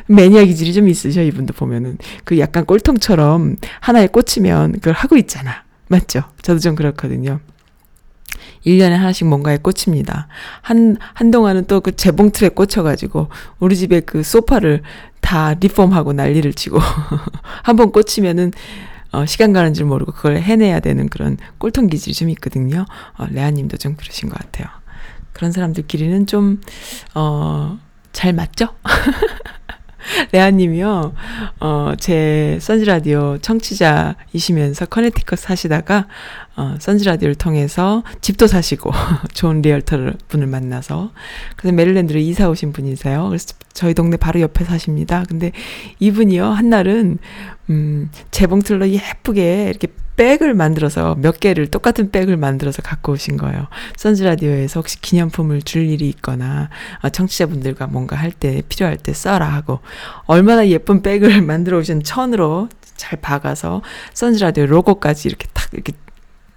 매니아 기질이 좀 있으셔 이분도 보면은 그 약간 꼴통처럼 하나에 꽂히면 그걸 하고 있잖아 맞죠? 저도 좀 그렇거든요. 1년에 하나씩 뭔가에 꽂힙니다. 한, 한동안은 또 그 재봉틀에 꽂혀가지고, 우리 집에 그 소파를 다 리폼하고 난리를 치고, 한번 꽂히면은, 어, 시간 가는 줄 모르고 그걸 해내야 되는 그런 꼴통 기질이 좀 있거든요. 어, 레아님도 좀 그러신 것 같아요. 그런 사람들끼리는 좀, 어, 잘 맞죠? 레아님이요, 어, 제 선즈 라디오 청취자이시면서 커네티컷 사시다가, 어, 선즈 라디오를 통해서 집도 사시고, 좋은 realtor 분을 만나서, 그래서 메릴랜드로 이사 오신 분이세요. 그래서 저희 동네 바로 옆에 사십니다. 근데 이분이요, 한날은, 음, 재봉틀로 예쁘게 이렇게 백을 만들어서 몇 개를 똑같은 백을 만들어서 갖고 오신 거예요. 선즈 라디오에서 혹시 기념품을 줄 일이 있거나 아, 청취자분들과 뭔가 할 때 필요할 때 써라 하고 얼마나 예쁜 백을 만들어 오신 천으로 잘 박아서 선즈 라디오 로고까지 이렇게 탁 이렇게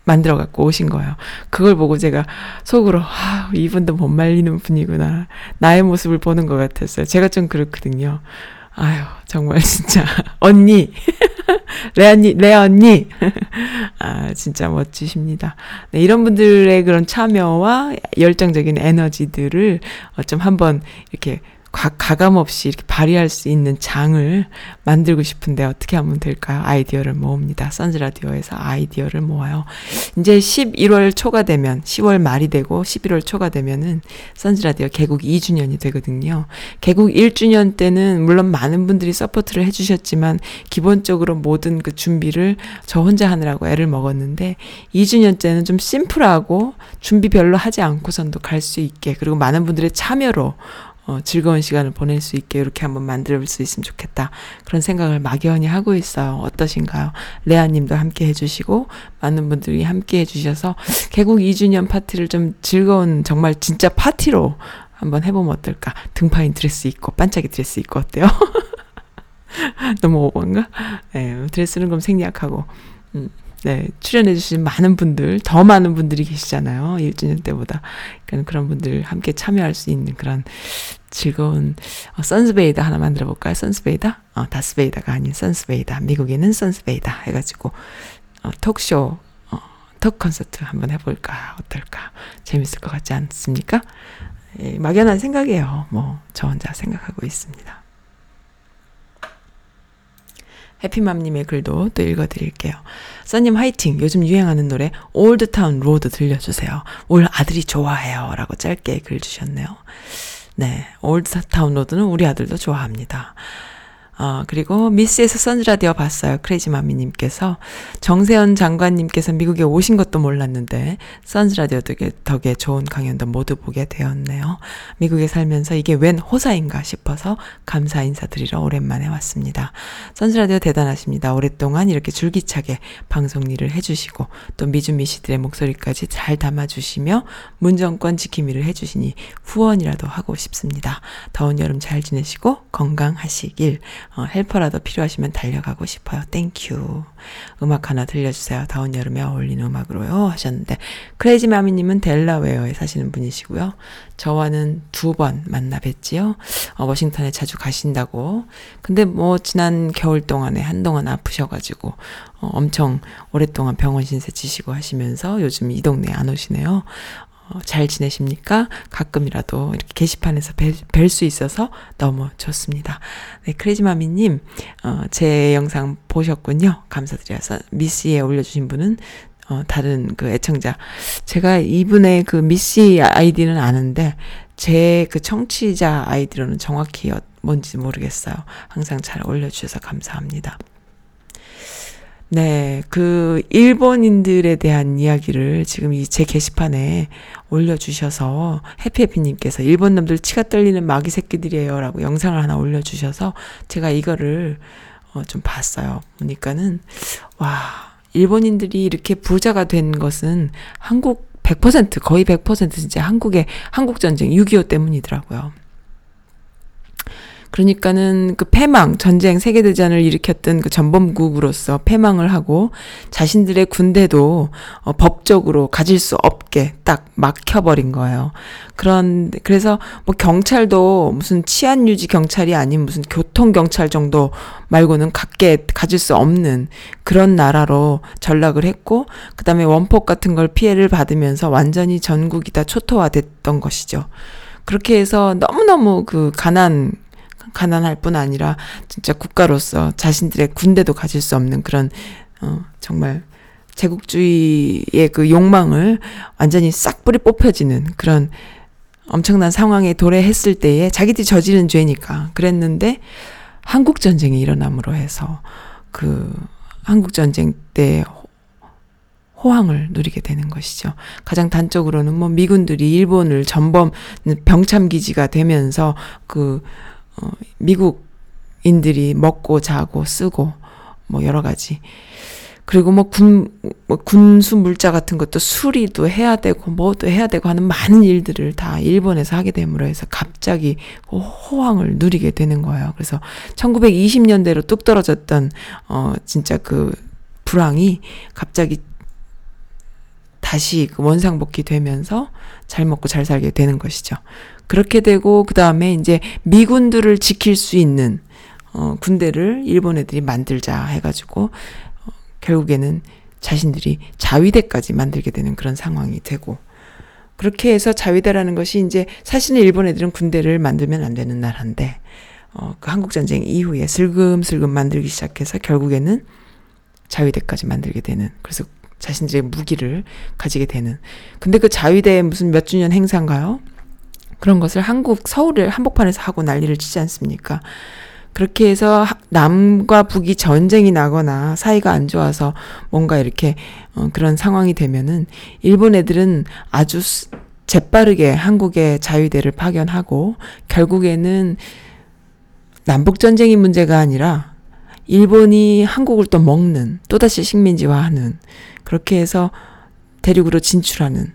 만들어 갖고 오신 거예요. 그걸 보고 제가 속으로 아, 이분도 못 말리는 분이구나. 나의 모습을 보는 것 같았어요. 제가 좀 그렇거든요. 아유, 정말 진짜. 언니. 레아니 레아 언니. 아 진짜 멋지십니다. 네, 이런 분들의 그런 참여와 열정적인 에너지들을 어, 좀 한번 이렇게 가, 가감 없이 이렇게 발휘할 수 있는 장을 만들고 싶은데 어떻게 하면 될까요? 아이디어를 모읍니다. 선즈 라디오에서 아이디어를 모아요. 이제 11월 초가 되면 10월 말이 되고 11월 초가 되면은 선즈 라디오 개국 2주년이 되거든요. 개국 1주년 때는 물론 많은 분들이 support를 해주셨지만 기본적으로 모든 그 준비를 저 혼자 하느라고 애를 먹었는데 2주년 때는 좀 심플하고 준비 별로 하지 않고선도 갈 수 있게 그리고 많은 분들의 참여로 어, 즐거운 시간을 보낼 수 있게 이렇게 한번 만들 수 있으면 좋겠다. 그런 생각을 막연히 하고 있어요. 어떠신가요? 레아 님도 함께 해주시고, 많은 분들이 함께 해주셔서, 개국 2주년 파티를 좀 즐거운, 정말 진짜 파티로 한번 해보면 어떨까? 등 파인 드레스 입고, 반짝이 드레스 입고 어때요? 너무 오버인가? 네, 드레스는 그럼 생략하고, 음. 네, 출연해주신 많은 분들, 더 많은 분들이 계시잖아요. 1주년 때보다. 그러니까 그런 분들 함께 참여할 수 있는 그런 즐거운, 어, 선스베이다 하나 만들어 볼까요? 선스베이다? 어, 다스베이다가 아닌 선스베이다. 미국에는 선스베이다. 해가지고, 어, talk show, 어, talk 콘서트 한번 해볼까? 어떨까? 재밌을 것 같지 않습니까? 예, 막연한 생각이에요. 뭐, 저 혼자 생각하고 있습니다. 해피맘님의 글도 또 읽어드릴게요. 써님 화이팅! 요즘 유행하는 노래 Old Town Road 들려주세요. 울 아들이 좋아해요. 라고 짧게 글 주셨네요. 네, Old Town Road는 우리 아들도 좋아합니다. 어, 그리고 미스에서 선즈라디오 봤어요. 크레이지마미님께서 정세현 장관님께서 미국에 오신 것도 몰랐는데 선즈라디오 덕에, 덕에 좋은 강연도 모두 보게 되었네요. 미국에 살면서 이게 웬 호사인가 싶어서 감사 인사드리러 오랜만에 왔습니다. 선즈라디오 대단하십니다. 오랫동안 이렇게 줄기차게 방송 일을 해주시고 또 미주미시들의 목소리까지 잘 담아주시며 문정권 지킴이를 해주시니 후원이라도 하고 싶습니다. 더운 여름 잘 지내시고 건강하시길 어, helper라도 필요하시면 달려가고 싶어요. Thank you. 음악 하나 들려주세요. 더운 여름에 어울리는 음악으로요. 하셨는데, 크레이지 마미님은 델라웨어에 사시는 분이시고요. 저와는 두 번 만나 뵀지요. 어, 워싱턴에 자주 가신다고. 근데 뭐, 지난 겨울 동안에 한동안 아프셔가지고, 어, 엄청 오랫동안 병원 신세 지시고 하시면서 요즘 이 동네에 안 오시네요. 어, 잘 지내십니까? 가끔이라도 이렇게 게시판에서 뵐 수 있어서 너무 좋습니다. 네, 크레이지마미님, 어, 제 영상 보셨군요. 감사드려서 미씨에 올려주신 분은 어, 다른 그 애청자. 제가 이분의 그 미씨 아이디는 아는데, 제 그 청취자 아이디로는 정확히 어, 뭔지 모르겠어요. 항상 잘 올려주셔서 감사합니다. 네, 그 일본인들에 대한 이야기를 지금 이 제 게시판에 올려주셔서 해피해피님께서 일본 놈들 치가 떨리는 마귀 새끼들이에요라고 영상을 하나 올려주셔서 제가 이거를 어, 좀 봤어요. 보니까는 와 일본인들이 이렇게 부자가 된 것은 한국 100% 거의 100% 진짜 한국의 한국 전쟁 6.25 때문이더라고요. 그러니까는 그 패망, 전쟁, 세계대전을 일으켰던 그 전범국으로서 패망을 하고 자신들의 군대도 어, 법적으로 가질 수 없게 딱 막혀버린 거예요. 그런, 그래서 뭐 경찰도 무슨 치안 유지 경찰이 아닌 무슨 교통 경찰 정도 말고는 갖게, 가질 수 없는 그런 나라로 전락을 했고, 그 다음에 원폭 같은 걸 피해를 받으면서 완전히 전국이 다 초토화 됐던 것이죠. 그렇게 해서 너무너무 그 가난, 가난할 뿐 아니라 진짜 국가로서 자신들의 군대도 가질 수 없는 그런 어 정말 제국주의의 그 욕망을 완전히 싹 뿌리 뽑혀지는 그런 엄청난 상황에 도래했을 때에 자기들이 저지른 죄니까 그랬는데 한국 전쟁이 일어남으로 해서 그 한국 전쟁 때 호황을 누리게 되는 것이죠. 가장 단적으로는 뭐 미군들이 일본을 전범 병참 기지가 되면서 그 어, 미국인들이 먹고 자고 쓰고 뭐 여러 가지 그리고 뭐 군, 뭐 군수 물자 같은 것도 수리도 해야 되고 뭐도 해야 되고 하는 많은 일들을 다 일본에서 하게 됨으로 해서 갑자기 그 호황을 누리게 되는 거예요. 그래서 1920년대로 뚝 떨어졌던, 어, 진짜 그 불황이 갑자기 다시 그 원상복귀 되면서 잘 먹고 잘 살게 되는 것이죠. 그렇게 되고, 그 다음에 이제 미군들을 지킬 수 있는, 어, 군대를 일본 애들이 만들자 해가지고, 어, 결국에는 자신들이 자위대까지 만들게 되는 그런 상황이 되고, 그렇게 해서 자위대라는 것이 이제 사실은 일본 애들은 군대를 만들면 안 되는 나라인데, 어, 그 한국 전쟁 이후에 슬금슬금 만들기 시작해서 결국에는 자위대까지 만들게 되는, 그래서 자신들의 무기를 가지게 되는. 근데 그 자위대 무슨 몇 주년 행사인가요? 그런 것을 한국 서울을 한복판에서 하고 난리를 치지 않습니까? 그렇게 해서 하- 남과 북이 전쟁이 나거나 사이가 안 좋아서 뭔가 이렇게 어, 그런 상황이 되면은 일본 애들은 아주 스- 재빠르게 한국에 자위대를 파견하고 결국에는 남북 전쟁이 문제가 아니라 일본이 한국을 또 먹는 또다시 식민지화하는 그렇게 해서 대륙으로 진출하는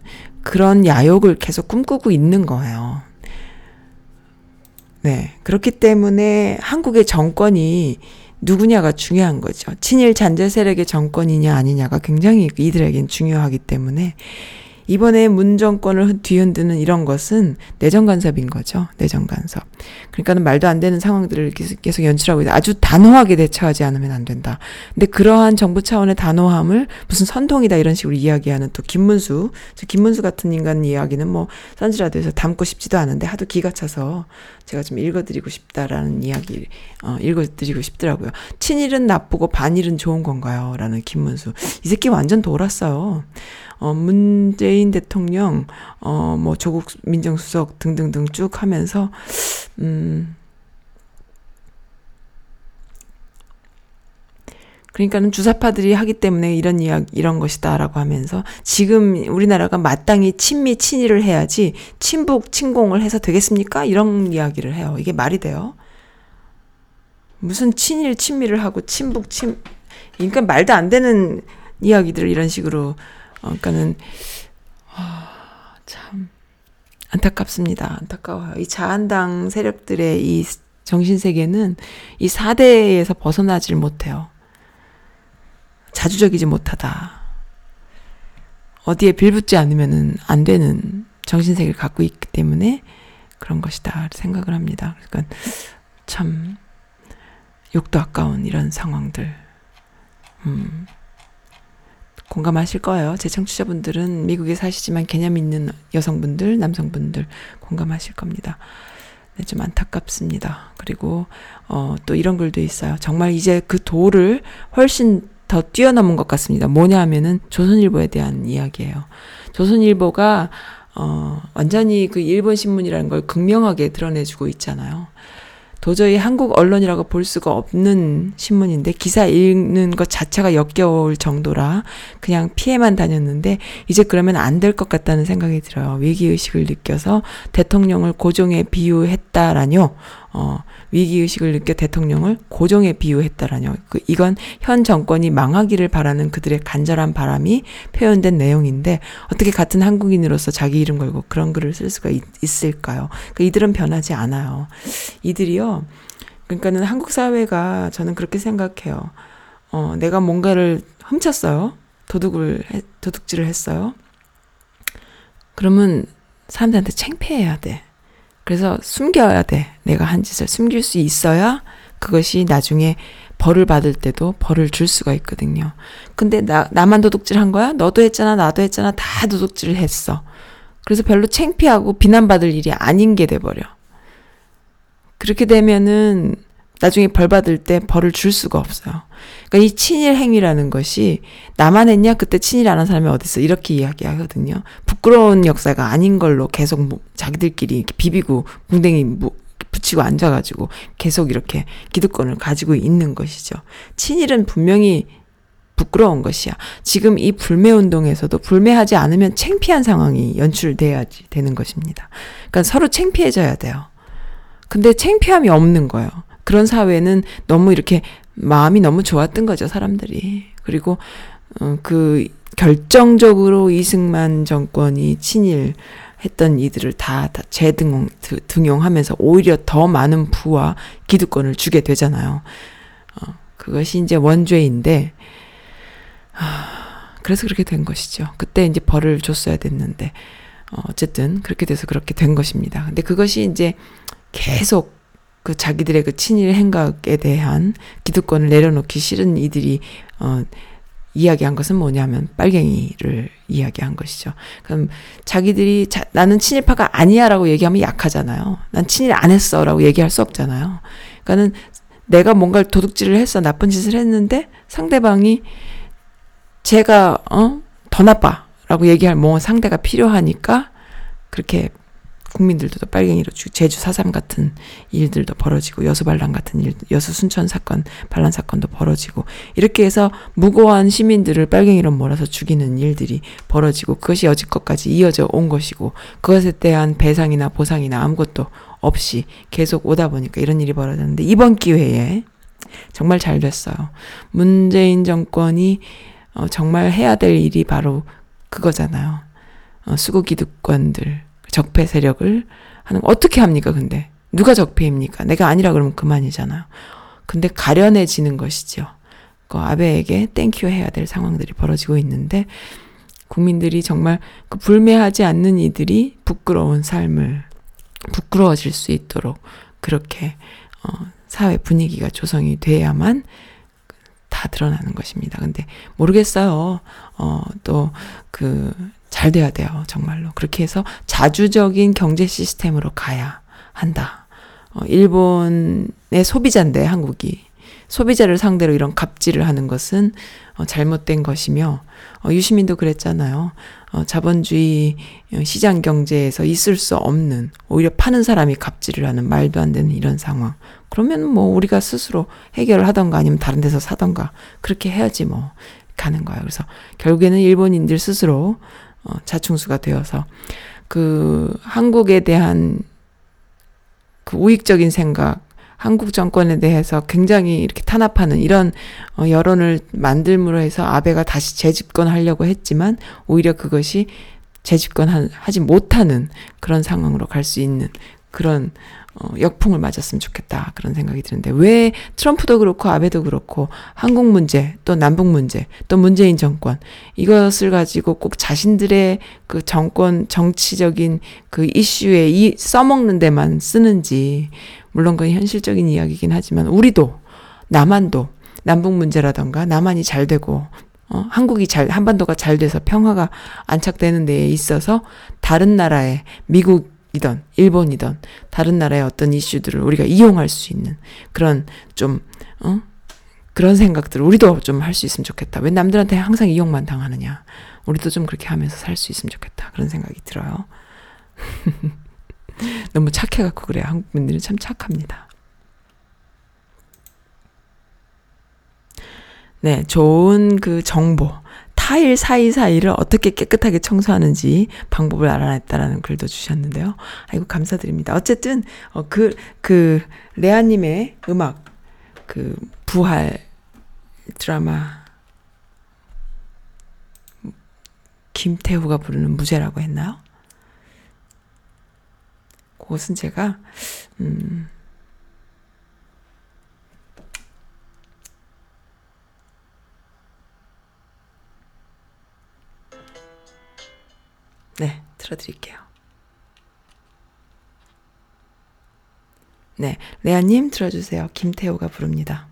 그런 야욕을 계속 꿈꾸고 있는 거예요. 네. 그렇기 때문에 한국의 정권이 누구냐가 중요한 거죠. 친일 잔재 세력의 정권이냐 아니냐가 굉장히 이들에겐 중요하기 때문에 이번에 문 정권을 뒤흔드는 이런 것은 내정 간섭인 거죠. 내정 간섭. 그러니까는 말도 안 되는 상황들을 계속, 연출하고 있다. 아주 단호하게 대처하지 않으면 안 된다. 근데 그러한 정부 차원의 단호함을 무슨 선동이다 이런 식으로 이야기하는 또 김문수, 저 김문수 같은 인간 이야기는 뭐 선지라도에서 담고 싶지도 않은데 하도 기가 차서 제가 좀 읽어드리고 싶다라는 이야기, 어, 읽어드리고 싶더라고요. 친일은 나쁘고 반일은 좋은 건가요? 라는 김문수. 이 새끼 완전 돌았어요. 어, 문재인 대통령, 어, 뭐, 조국 민정수석 등등등 쭉 하면서, 음, 그러니까는 주사파들이 하기 때문에 이런 이야기, 이런 것이다라고 하면서 지금 우리나라가 마땅히 친미, 친일을 해야지 친북, 친공을 해서 되겠습니까? 이런 이야기를 해요. 이게 말이 돼요? 무슨 친일, 친미를 하고 친북, 친, 그러니까 말도 안 되는 이야기들을 이런 식으로 어, 그러니까는 아, 참 안타깝습니다. 안타까워요. 이 자한당 세력들의 이 정신 세계는 이 4대에서 벗어나질 못해요. 자주적이지 못하다. 어디에 빌붙지 않으면은 안 되는 정신 세계를 갖고 있기 때문에 그런 것이다 생각을 합니다. 그러니까 참 욕도 아까운 이런 상황들. 음. 공감하실 거예요. 제 청취자분들은 미국에 사시지만 개념 있는 여성분들, 남성분들 공감하실 겁니다. 네, 좀 안타깝습니다. 그리고 어, 또 이런 글도 있어요. 정말 이제 그 도를 훨씬 더 뛰어넘은 것 같습니다. 뭐냐 하면은 조선일보에 대한 이야기예요. 조선일보가 어, 완전히 그 일본 신문이라는 걸 극명하게 드러내주고 있잖아요. 도저히 한국 언론이라고 볼 수가 없는 신문인데 기사 읽는 것 자체가 역겨울 정도라 그냥 피해만 다녔는데 이제 그러면 안 될 것 같다는 생각이 들어요. 위기 의식을 느껴서 대통령을 고종에 비유했다라뇨. 어, 위기의식을 느껴 대통령을 고종에 비유했다라뇨. 그, 이건 현 정권이 망하기를 바라는 그들의 간절한 바람이 표현된 내용인데 어떻게 같은 한국인으로서 자기 이름 걸고 그런 글을 쓸 수가 있, 있을까요? 그 이들은 변하지 않아요. 이들이요. 그러니까는 한국 사회가 저는 그렇게 생각해요. 어, 내가 뭔가를 훔쳤어요. 도둑을, 해- 도둑질을 했어요. 그러면 사람들한테 창피해야 돼. 그래서 숨겨야 돼. 내가 한 짓을 숨길 수 있어야 그것이 나중에 벌을 받을 때도 벌을 줄 수가 있거든요. 근데 나, 나만 도둑질 한 거야? 너도 했잖아, 나도 했잖아, 다 도둑질을 했어. 그래서 별로 창피하고 비난받을 일이 아닌 게 돼버려. 그렇게 되면은 나중에 벌 받을 때 벌을 줄 수가 없어요. 그러니까 이 친일 행위라는 것이 나만 했냐 그때 친일 안 한 사람이 어디 있어 이렇게 이야기하거든요. 부끄러운 역사가 아닌 걸로 계속 뭐 자기들끼리 이렇게 비비고 궁뎅이 뭐 붙이고 앉아가지고 계속 이렇게 기득권을 가지고 있는 것이죠. 친일은 분명히 부끄러운 것이야. 지금 이 불매 운동에서도 불매하지 않으면 창피한 상황이 연출돼야지 되는 것입니다. 그러니까 서로 창피해져야 돼요. 근데 창피함이 없는 거예요. 그런 사회는 너무 이렇게 마음이 너무 좋았던 거죠, 사람들이. 그리고 어, 그 결정적으로 이승만 정권이 친일 했던 이들을 다, 다 재등용, 드- 등용하면서 오히려 더 많은 부와 기득권을 주게 되잖아요. 어, 그것이 이제 원죄인데, 하, 그래서 그렇게 된 것이죠. 그때 이제 벌을 줬어야 됐는데, 어, 어쨌든 그렇게 돼서 그렇게 된 것입니다. 근데 그것이 이제 계속 그 자기들의 그 친일 행각에 대한 기득권을 내려놓기 싫은 이들이, 어, 이야기한 것은 뭐냐면 빨갱이를 이야기한 것이죠. 그럼 자기들이 자, 나는 친일파가 아니야라고 얘기하면 약하잖아요. 난 친일 안 했어라고 얘기할 수 없잖아요. 그러니까는 내가 뭔가를 도둑질을 했어 나쁜 짓을 했는데 상대방이 제가 어 더 나빠라고 얘기할 뭐 상대가 필요하니까 그렇게 국민들도 빨갱이로 죽 제주 사삼 같은 일들도 벌어지고 여수 반란 같은 일 여수 순천 사건 반란 사건도 벌어지고 이렇게 해서 무고한 시민들을 빨갱이로 몰아서 죽이는 일들이 벌어지고 그것이 여지껏까지 이어져 온 것이고 그것에 대한 배상이나 보상이나 아무것도 없이 계속 오다 보니까 이런 일이 벌어졌는데 이번 기회에 정말 잘 됐어요. 문재인 정권이 어, 정말 해야 될 일이 바로 그거잖아요. 어, 수구 기득권들 적폐 세력을 하는 거 어떻게 합니까? 근데 누가 적폐입니까? 내가 아니라 그러면 그만이잖아요. 근데 가련해지는 것이죠. 그 아베에게 thank you 해야 될 상황들이 벌어지고 있는데 국민들이 정말 그 불매하지 않는 이들이 부끄러운 삶을 부끄러워질 수 있도록 그렇게 어, 사회 분위기가 조성이 돼야만 다 드러나는 것입니다. 근데 모르겠어요. 어, 또, 그, 잘 돼야 돼요. 정말로. 그렇게 해서 자주적인 경제 시스템으로 가야 한다. 어, 일본의 소비자인데, 한국이. 소비자를 상대로 이런 갑질을 하는 것은 어, 잘못된 것이며, 어, 유시민도 그랬잖아요. 어, 자본주의 어, 시장 경제에서 있을 수 없는, 오히려 파는 사람이 갑질을 하는 말도 안 되는 이런 상황. 그러면 뭐 우리가 스스로 해결을 하던가 아니면 다른 데서 사던가 그렇게 해야지 뭐 가는 거예요. 그래서 결국에는 일본인들 스스로 어, 자충수가 되어서 그 한국에 대한 그 우익적인 생각, 한국 정권에 대해서 굉장히 이렇게 탄압하는 이런 어, 여론을 만들므로 해서 아베가 다시 재집권하려고 했지만 오히려 그것이 재집권하지 못하는 그런 상황으로 갈 수 있는 그런 어, 역풍을 맞았으면 좋겠다 그런 생각이 드는데 왜 트럼프도 그렇고 아베도 그렇고 한국 문제 또 남북 문제 또 문재인 정권 이것을 가지고 꼭 자신들의 그 정권 정치적인 그 이슈에 이 써먹는 데만 쓰는지 물론 그건 현실적인 이야기긴 하지만 우리도 남한도 남북 문제라던가 남한이 잘 되고 어, 한국이 잘 한반도가 잘 돼서 평화가 안착되는 데에 있어서 다른 나라의 미국 이던 일본이던 다른 나라의 어떤 이슈들을 우리가 이용할 수 있는 그런 좀 어? 그런 생각들을 우리도 좀 할 수 있으면 좋겠다. 왜 남들한테 항상 이용만 당하느냐. 우리도 좀 그렇게 하면서 살 수 있으면 좋겠다. 그런 생각이 들어요. 너무 착해갖고 그래요. 한국 분들은 참 착합니다. 네, 좋은 그 정보. 타일 사이사이를 어떻게 깨끗하게 청소하는지 방법을 알아냈다라는 글도 주셨는데요. 아이고, 감사드립니다. 어쨌든, 어, 그, 그, 레아님의 음악, 그, 부활 드라마, 김태후가 부르는 무죄라고 했나요? 그것은 제가, 음, 네, 틀어드릴게요. 네, 레아님 들어주세요. 김태호가 부릅니다.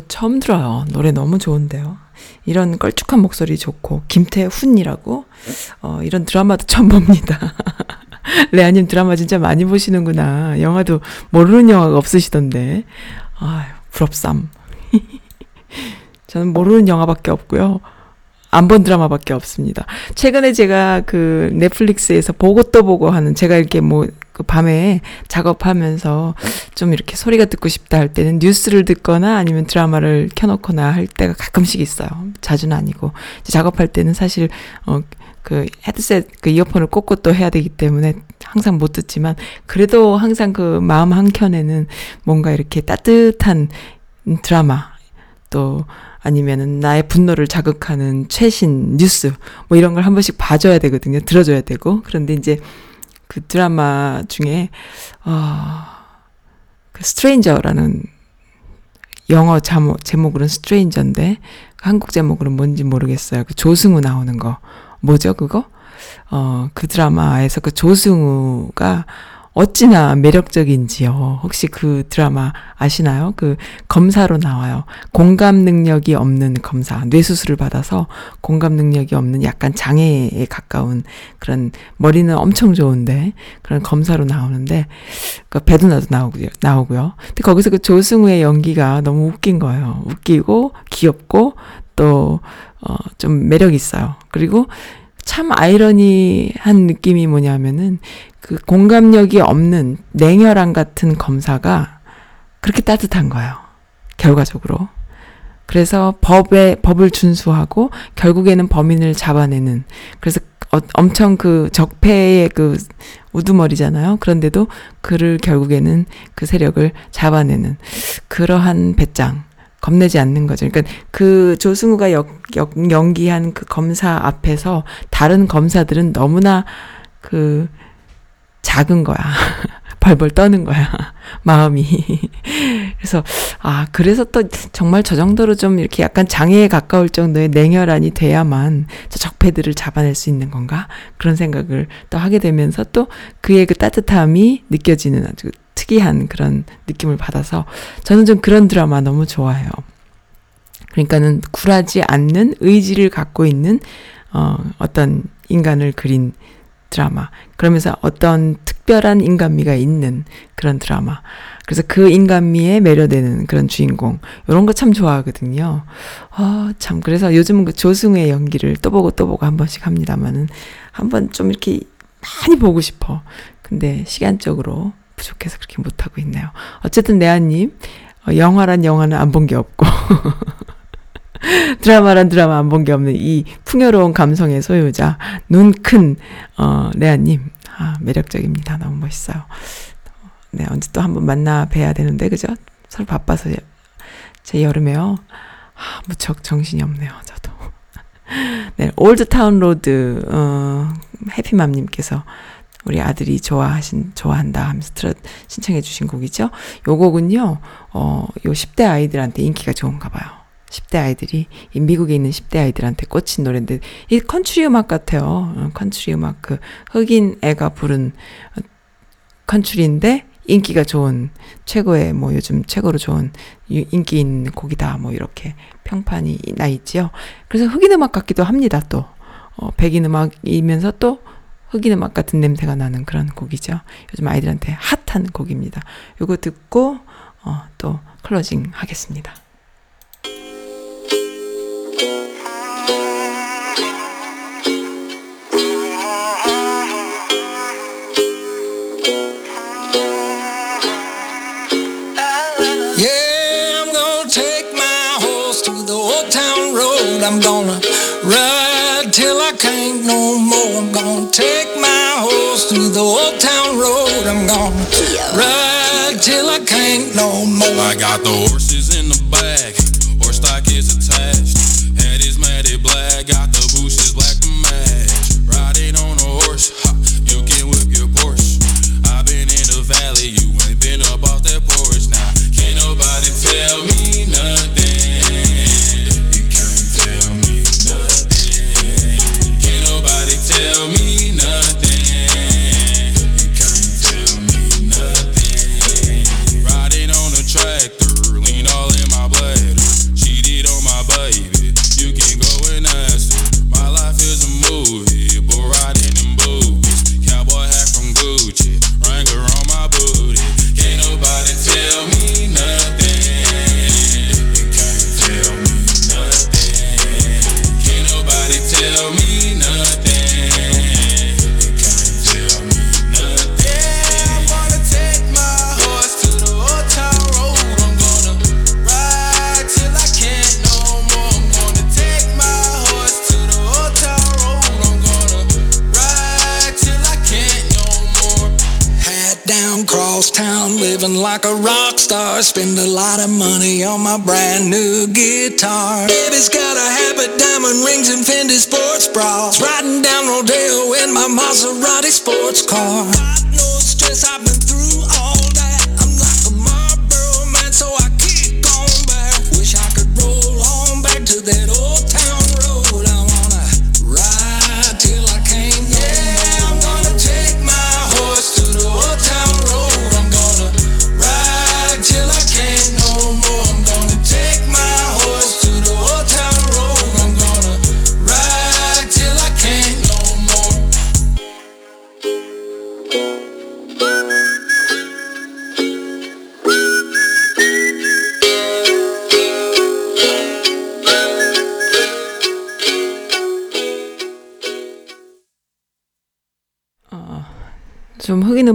저 처음 들어요. 노래 너무 좋은데요. 이런 걸쭉한 목소리 좋고 김태훈이라고 어, 이런 드라마도 처음 봅니다. 레아님 드라마 진짜 많이 보시는구나. 영화도 모르는 영화가 없으시던데. 아유 부럽삼. 저는 모르는 영화밖에 없고요. 안 본 드라마밖에 없습니다. 최근에 제가 그 넷플릭스에서 보고 또 보고 하는 제가 이렇게 뭐 그 밤에 작업하면서 좀 이렇게 소리가 듣고 싶다 할 때는 뉴스를 듣거나 아니면 드라마를 켜놓거나 할 때가 가끔씩 있어요. 자주는 아니고 작업할 때는 사실 어 그 헤드셋 그 이어폰을 꽂고 또 해야 되기 때문에 항상 못 듣지만 그래도 항상 그 마음 한 켠에는 뭔가 이렇게 따뜻한 드라마 또 아니면은 나의 분노를 자극하는 최신 뉴스 뭐 이런 걸 한 번씩 봐줘야 되거든요. 들어줘야 되고 그런데 이제 그 드라마 중에 어 그 스트레인저라는 영어 제목 제목으로는 스트레인저인데 한국 제목으로는 뭔지 모르겠어요. 그 조승우 나오는 거 뭐죠 그거? 어 그 드라마에서 그 조승우가 어찌나 매력적인지요. 혹시 그 드라마 아시나요? 그 검사로 나와요. 공감 능력이 없는 검사. 뇌수술을 받아서 공감 능력이 없는 약간 장애에 가까운 그런 머리는 엄청 좋은데 그런 검사로 나오는데 그 배도 나도 나오고요. 나오고요. 근데 거기서 그 조승우의 연기가 너무 웃긴 거예요. 웃기고 귀엽고 또 어, 좀 매력 있어요. 그리고 참 아이러니한 느낌이 뭐냐면은 그 공감력이 없는 냉혈한 같은 검사가 그렇게 따뜻한 거예요. 결과적으로. 그래서 법에, 법을 준수하고 결국에는 범인을 잡아내는. 그래서 어, 엄청 그 적폐의 그 우두머리잖아요. 그런데도 그를 결국에는 그 세력을 잡아내는 그러한 배짱. 겁내지 않는 거죠. 그러니까 그 조승우가 역, 역, 연기한 그 검사 앞에서 다른 검사들은 너무나 그 작은 거야. 벌벌 떠는 거야. 마음이. 그래서, 아, 그래서 또 정말 저 정도로 좀 이렇게 약간 장애에 가까울 정도의 냉혈한이 돼야만 저 적폐들을 잡아낼 수 있는 건가? 그런 생각을 또 하게 되면서 또 그의 그 따뜻함이 느껴지는 아주 특이한 그런 느낌을 받아서 저는 좀 그런 드라마 너무 좋아해요. 그러니까는 굴하지 않는 의지를 갖고 있는 어, 어떤 인간을 그린 드라마. 그러면서 어떤 특별한 인간미가 있는 그런 드라마. 그래서 그 인간미에 매료되는 그런 주인공. 이런 거 참 좋아하거든요. 아, 참. 그래서 요즘은 그 조승우의 연기를 또 보고 또 보고 한 번씩 합니다만은 한 번 좀 이렇게 많이 보고 싶어. 근데 시간적으로 부족해서 그렇게 못하고 있네요. 어쨌든 내아님, 어, 영화란 영화는 안 본 게 없고. 드라마란 드라마 안 본 게 없는 이 풍요로운 감성의 소유자, 눈 큰, 어, 레아님. 아, 매력적입니다. 너무 멋있어요. 네, 언제 또 한번 만나 뵈야 되는데, 그죠? 서로 바빠서 제 여름에요. 아, 무척 정신이 없네요, 저도. 네, Old Town Road, 어, 해피맘님께서 우리 아들이 좋아하신, 좋아한다 하면서 틀어, 신청해 주신 곡이죠. 요 곡은요, 어, 요 10대 아이들한테 인기가 좋은가 봐요. 10대 아이들이, 이 미국에 있는 10대 아이들한테 꽂힌 노래인데, 이 컨트리 음악 같아요. 어, 컨트리 음악, 그, 흑인 애가 부른 어, 컨트리인데, 인기가 좋은, 최고의, 뭐 요즘 최고로 좋은 인기 있는 곡이다. 뭐 이렇게 평판이 나 있지요. 그래서 흑인 음악 같기도 합니다, 또. 어, 백인 음악이면서 또 흑인 음악 같은 냄새가 나는 그런 곡이죠. 요즘 아이들한테 핫한 곡입니다. 요거 듣고 어, 또 클로징 하겠습니다.
I'm gonna ride till I can't no more. I'm gonna take my horse to the old town road. I'm gonna ride till I can't no more.
I got the horses in the back, horse stock is attached.
Like a rock star. Spend a lot of money on my brand new guitar. Baby's got a habit, diamond rings, and Fendi sports bras. Riding down Rodeo in my Maserati sports car.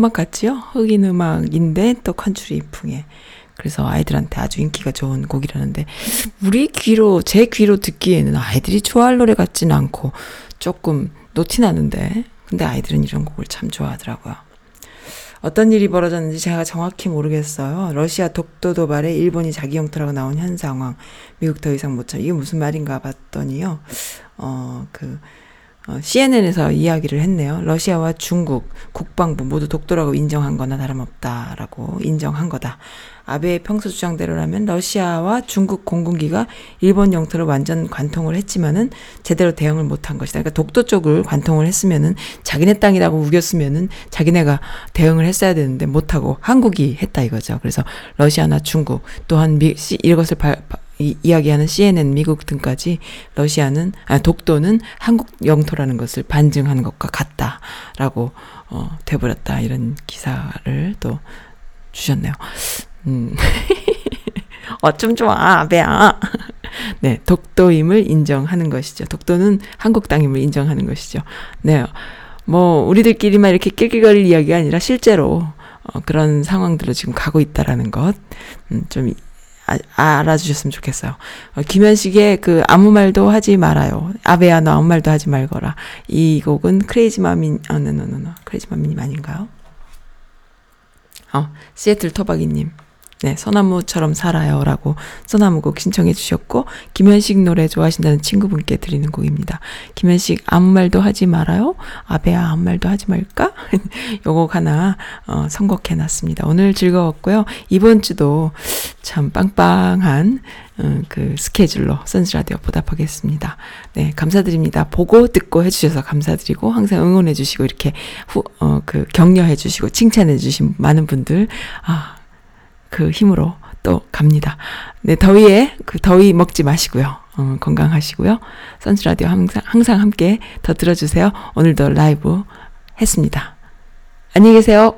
음악 같지요? 흑인 음악인데 또 컨츄리 풍의. 그래서 아이들한테 아주 인기가 좋은 곡이라는데 우리 귀로 제 귀로 듣기에는 아이들이 좋아할 노래 같지는 않고 조금 노티 나는데 근데 아이들은 이런 곡을 참 좋아하더라고요. 어떤 일이 벌어졌는지 제가 정확히 모르겠어요. 러시아 독도 도발에 일본이 자기 영토라고 나온 현 상황. 미국 더 이상 못 참. 이게 무슨 말인가 봤더니요. 어, 그, 어, CNN에서 이야기를 했네요. 러시아와 중국 국방부 모두 독도라고 인정한 거나 다름없다라고 인정한 거다. 아베의 평소 주장대로라면 러시아와 중국 공군기가 일본 영토를 완전 관통을 했지만은 제대로 대응을 못한 것이다. 그러니까 독도 쪽을 관통을 했으면은 자기네 땅이라고 우겼으면은 자기네가 대응을 했어야 되는데 못하고 한국이 했다 이거죠. 그래서 러시아나 중국 또한 미, 시- 이것을 발, 이, 이야기하는 CNN 미국 등까지 러시아는 아 독도는 한국 영토라는 것을 반증하는 것과 같다라고 어 돼버렸다 이런 기사를 또 주셨네요. 음. 어쩜 좋아, 아베야. 네, 독도임을 인정하는 것이죠. 독도는 한국 땅임을 인정하는 것이죠. 네, 뭐 우리들끼리만 이렇게 낄낄거릴 이야기가 아니라 실제로 어, 그런 상황들로 지금 가고 있다라는 것, 음, 좀 아, 알아주셨으면 좋겠어요. 어, 김현식의 그 아무 말도 하지 말아요. 아베야 너 아무 말도 하지 말거라. 이 곡은 크레이지 마민, 아, no no no no, 크레이지 마민님 아닌가요? 어, 시애틀 토박이님. 네, 소나무처럼 살아요라고 소나무곡 신청해 주셨고 김현식 노래 좋아하신다는 친구분께 드리는 곡입니다. 김현식 아무 말도 하지 말아요. 아베야 아무 말도 하지 말까? 요곡 하나 어, 선곡해 놨습니다. 오늘 즐거웠고요. 이번 주도 참 빵빵한 어, 그 스케줄로 선즈 라디오 보답하겠습니다. 네, 감사드립니다. 보고 듣고 해주셔서 감사드리고 항상 응원해 주시고 이렇게 후, 어, 그 격려해 주시고 칭찬해 주신 많은 분들 아. 그 힘으로 또 갑니다. 네, 더위에 그 더위 먹지 마시고요. 어, 건강하시고요. 선스 라디오 항상 항상 함께 더 들어주세요. 오늘도 라이브 했습니다. 안녕히 계세요.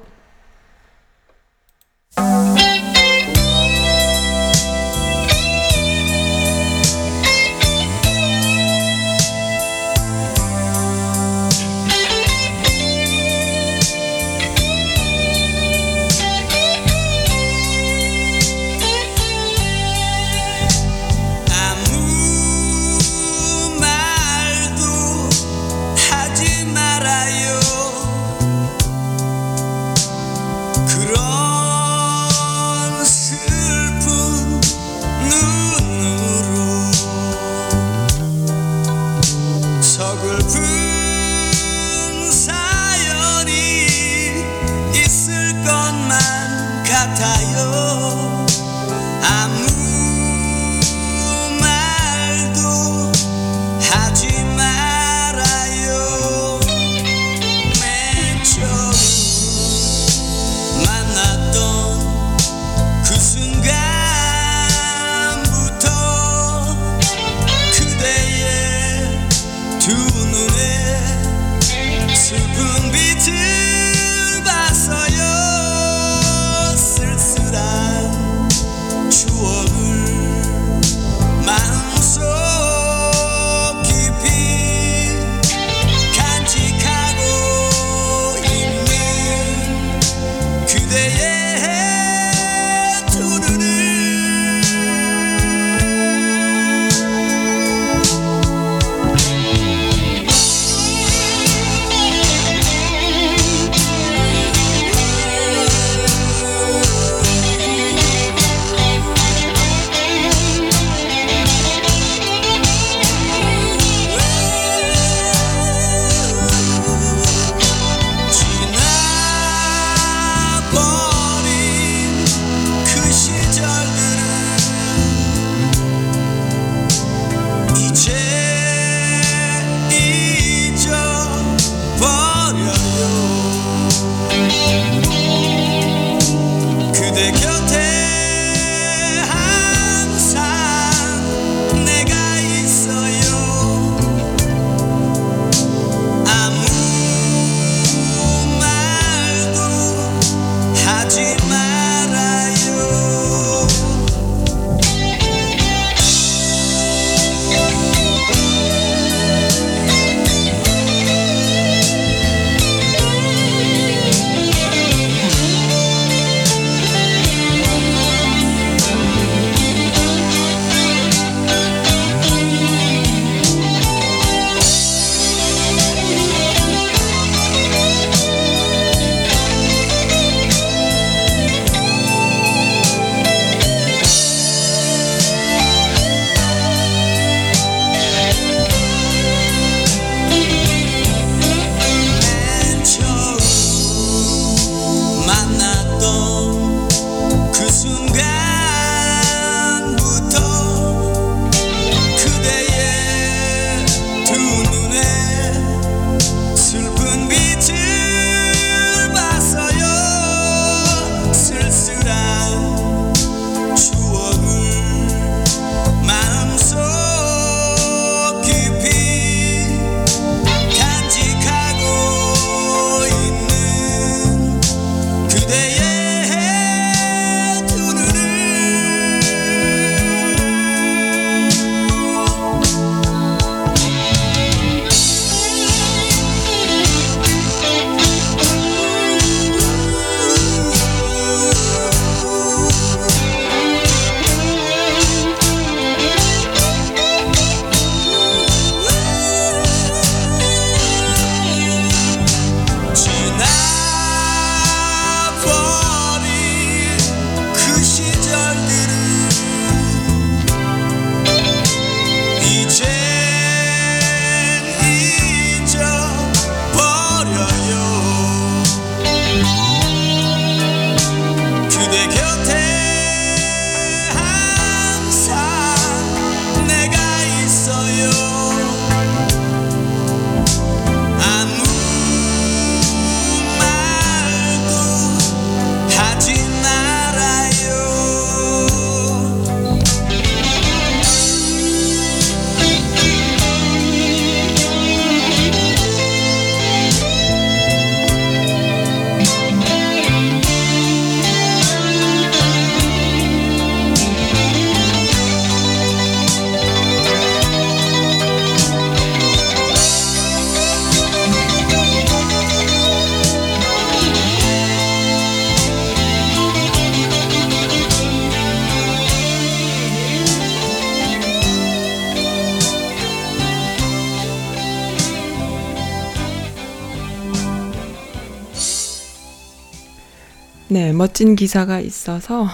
멋진 기사가 있어서 어,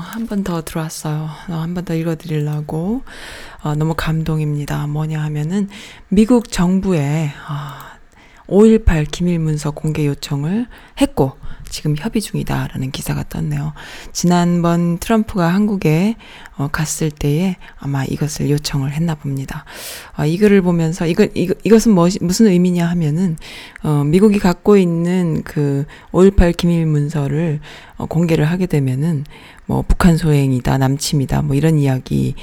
한 번 더 들어왔어요. 어, 한번 더 읽어드리려고 어, 너무 감동입니다. 뭐냐 하면은 미국 정부에 아, 5.18 기밀 문서 공개 요청을 했고 지금 협의 중이다라는 기사가 떴네요. 지난번 트럼프가 한국에 어, 갔을 때에 아마 이것을 요청을 했나 봅니다. 어, 이 글을 보면서 이거, 이거 이것은 뭐, 무슨 의미냐 하면은 어, 미국이 갖고 있는 그 5.18 기밀 문서를 어, 공개를 하게 되면은 뭐 북한 소행이다, 남침이다, 뭐 이런 이야기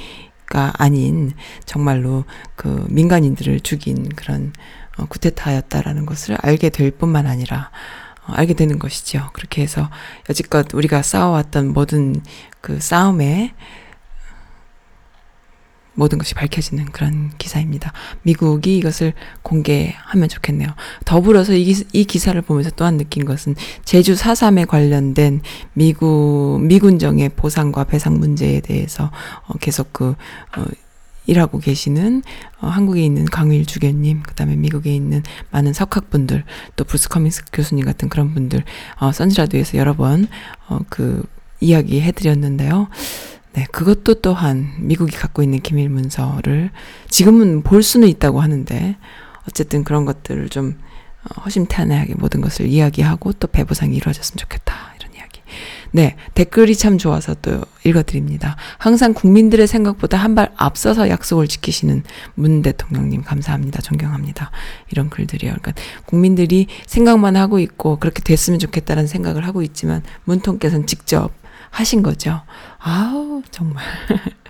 가 아닌 정말로 그 민간인들을 죽인 그런 어, 쿠데타였다라는 것을 알게 될 뿐만 아니라 어, 알게 되는 것이죠. 그렇게 해서 여지껏 우리가 싸워왔던 모든 그 싸움에 모든 것이 밝혀지는 그런 기사입니다. 미국이 이것을 공개하면 좋겠네요. 더불어서 이, 기, 이 기사를 보면서 또한 느낀 것은 제주 4.3에 관련된 미국, 미군정의 보상과 배상 문제에 대해서 어, 계속 그, 어, 일하고 계시는 어, 한국에 있는 강우일 주교님, 그다음에 미국에 있는 많은 석학분들, 또 브루스 커밍스 교수님 같은 그런 분들, 어, 선지라디오에서 여러 번, 어, 그, 이야기 해드렸는데요. 네, 그것도 또한 미국이 갖고 있는 기밀 문서를 지금은 볼 수는 있다고 하는데, 어쨌든 그런 것들을 좀 어, 허심탄회하게 모든 것을 이야기하고 또 배부상이 이루어졌으면 좋겠다. 네, 댓글이 참 좋아서 또 읽어드립니다. 항상 국민들의 생각보다 한 발 앞서서 약속을 지키시는 문 대통령님 감사합니다. 존경합니다. 이런 글들이요. 그러니까 국민들이 생각만 하고 있고 그렇게 됐으면 좋겠다는 생각을 하고 있지만 문통께서는 직접 하신 거죠. 아우, 정말.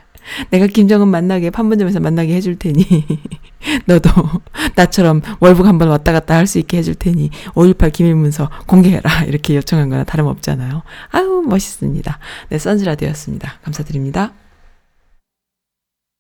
내가 김정은 만나게 판문점에서 만나게 해줄 테니 너도 나처럼 월북 한번 왔다 갔다 할 수 있게 해줄 테니 5.18 기밀문서 공개해라 이렇게 요청한 거나 다름없잖아요. 아우 멋있습니다. 네 선즈라디오였습니다. 감사드립니다.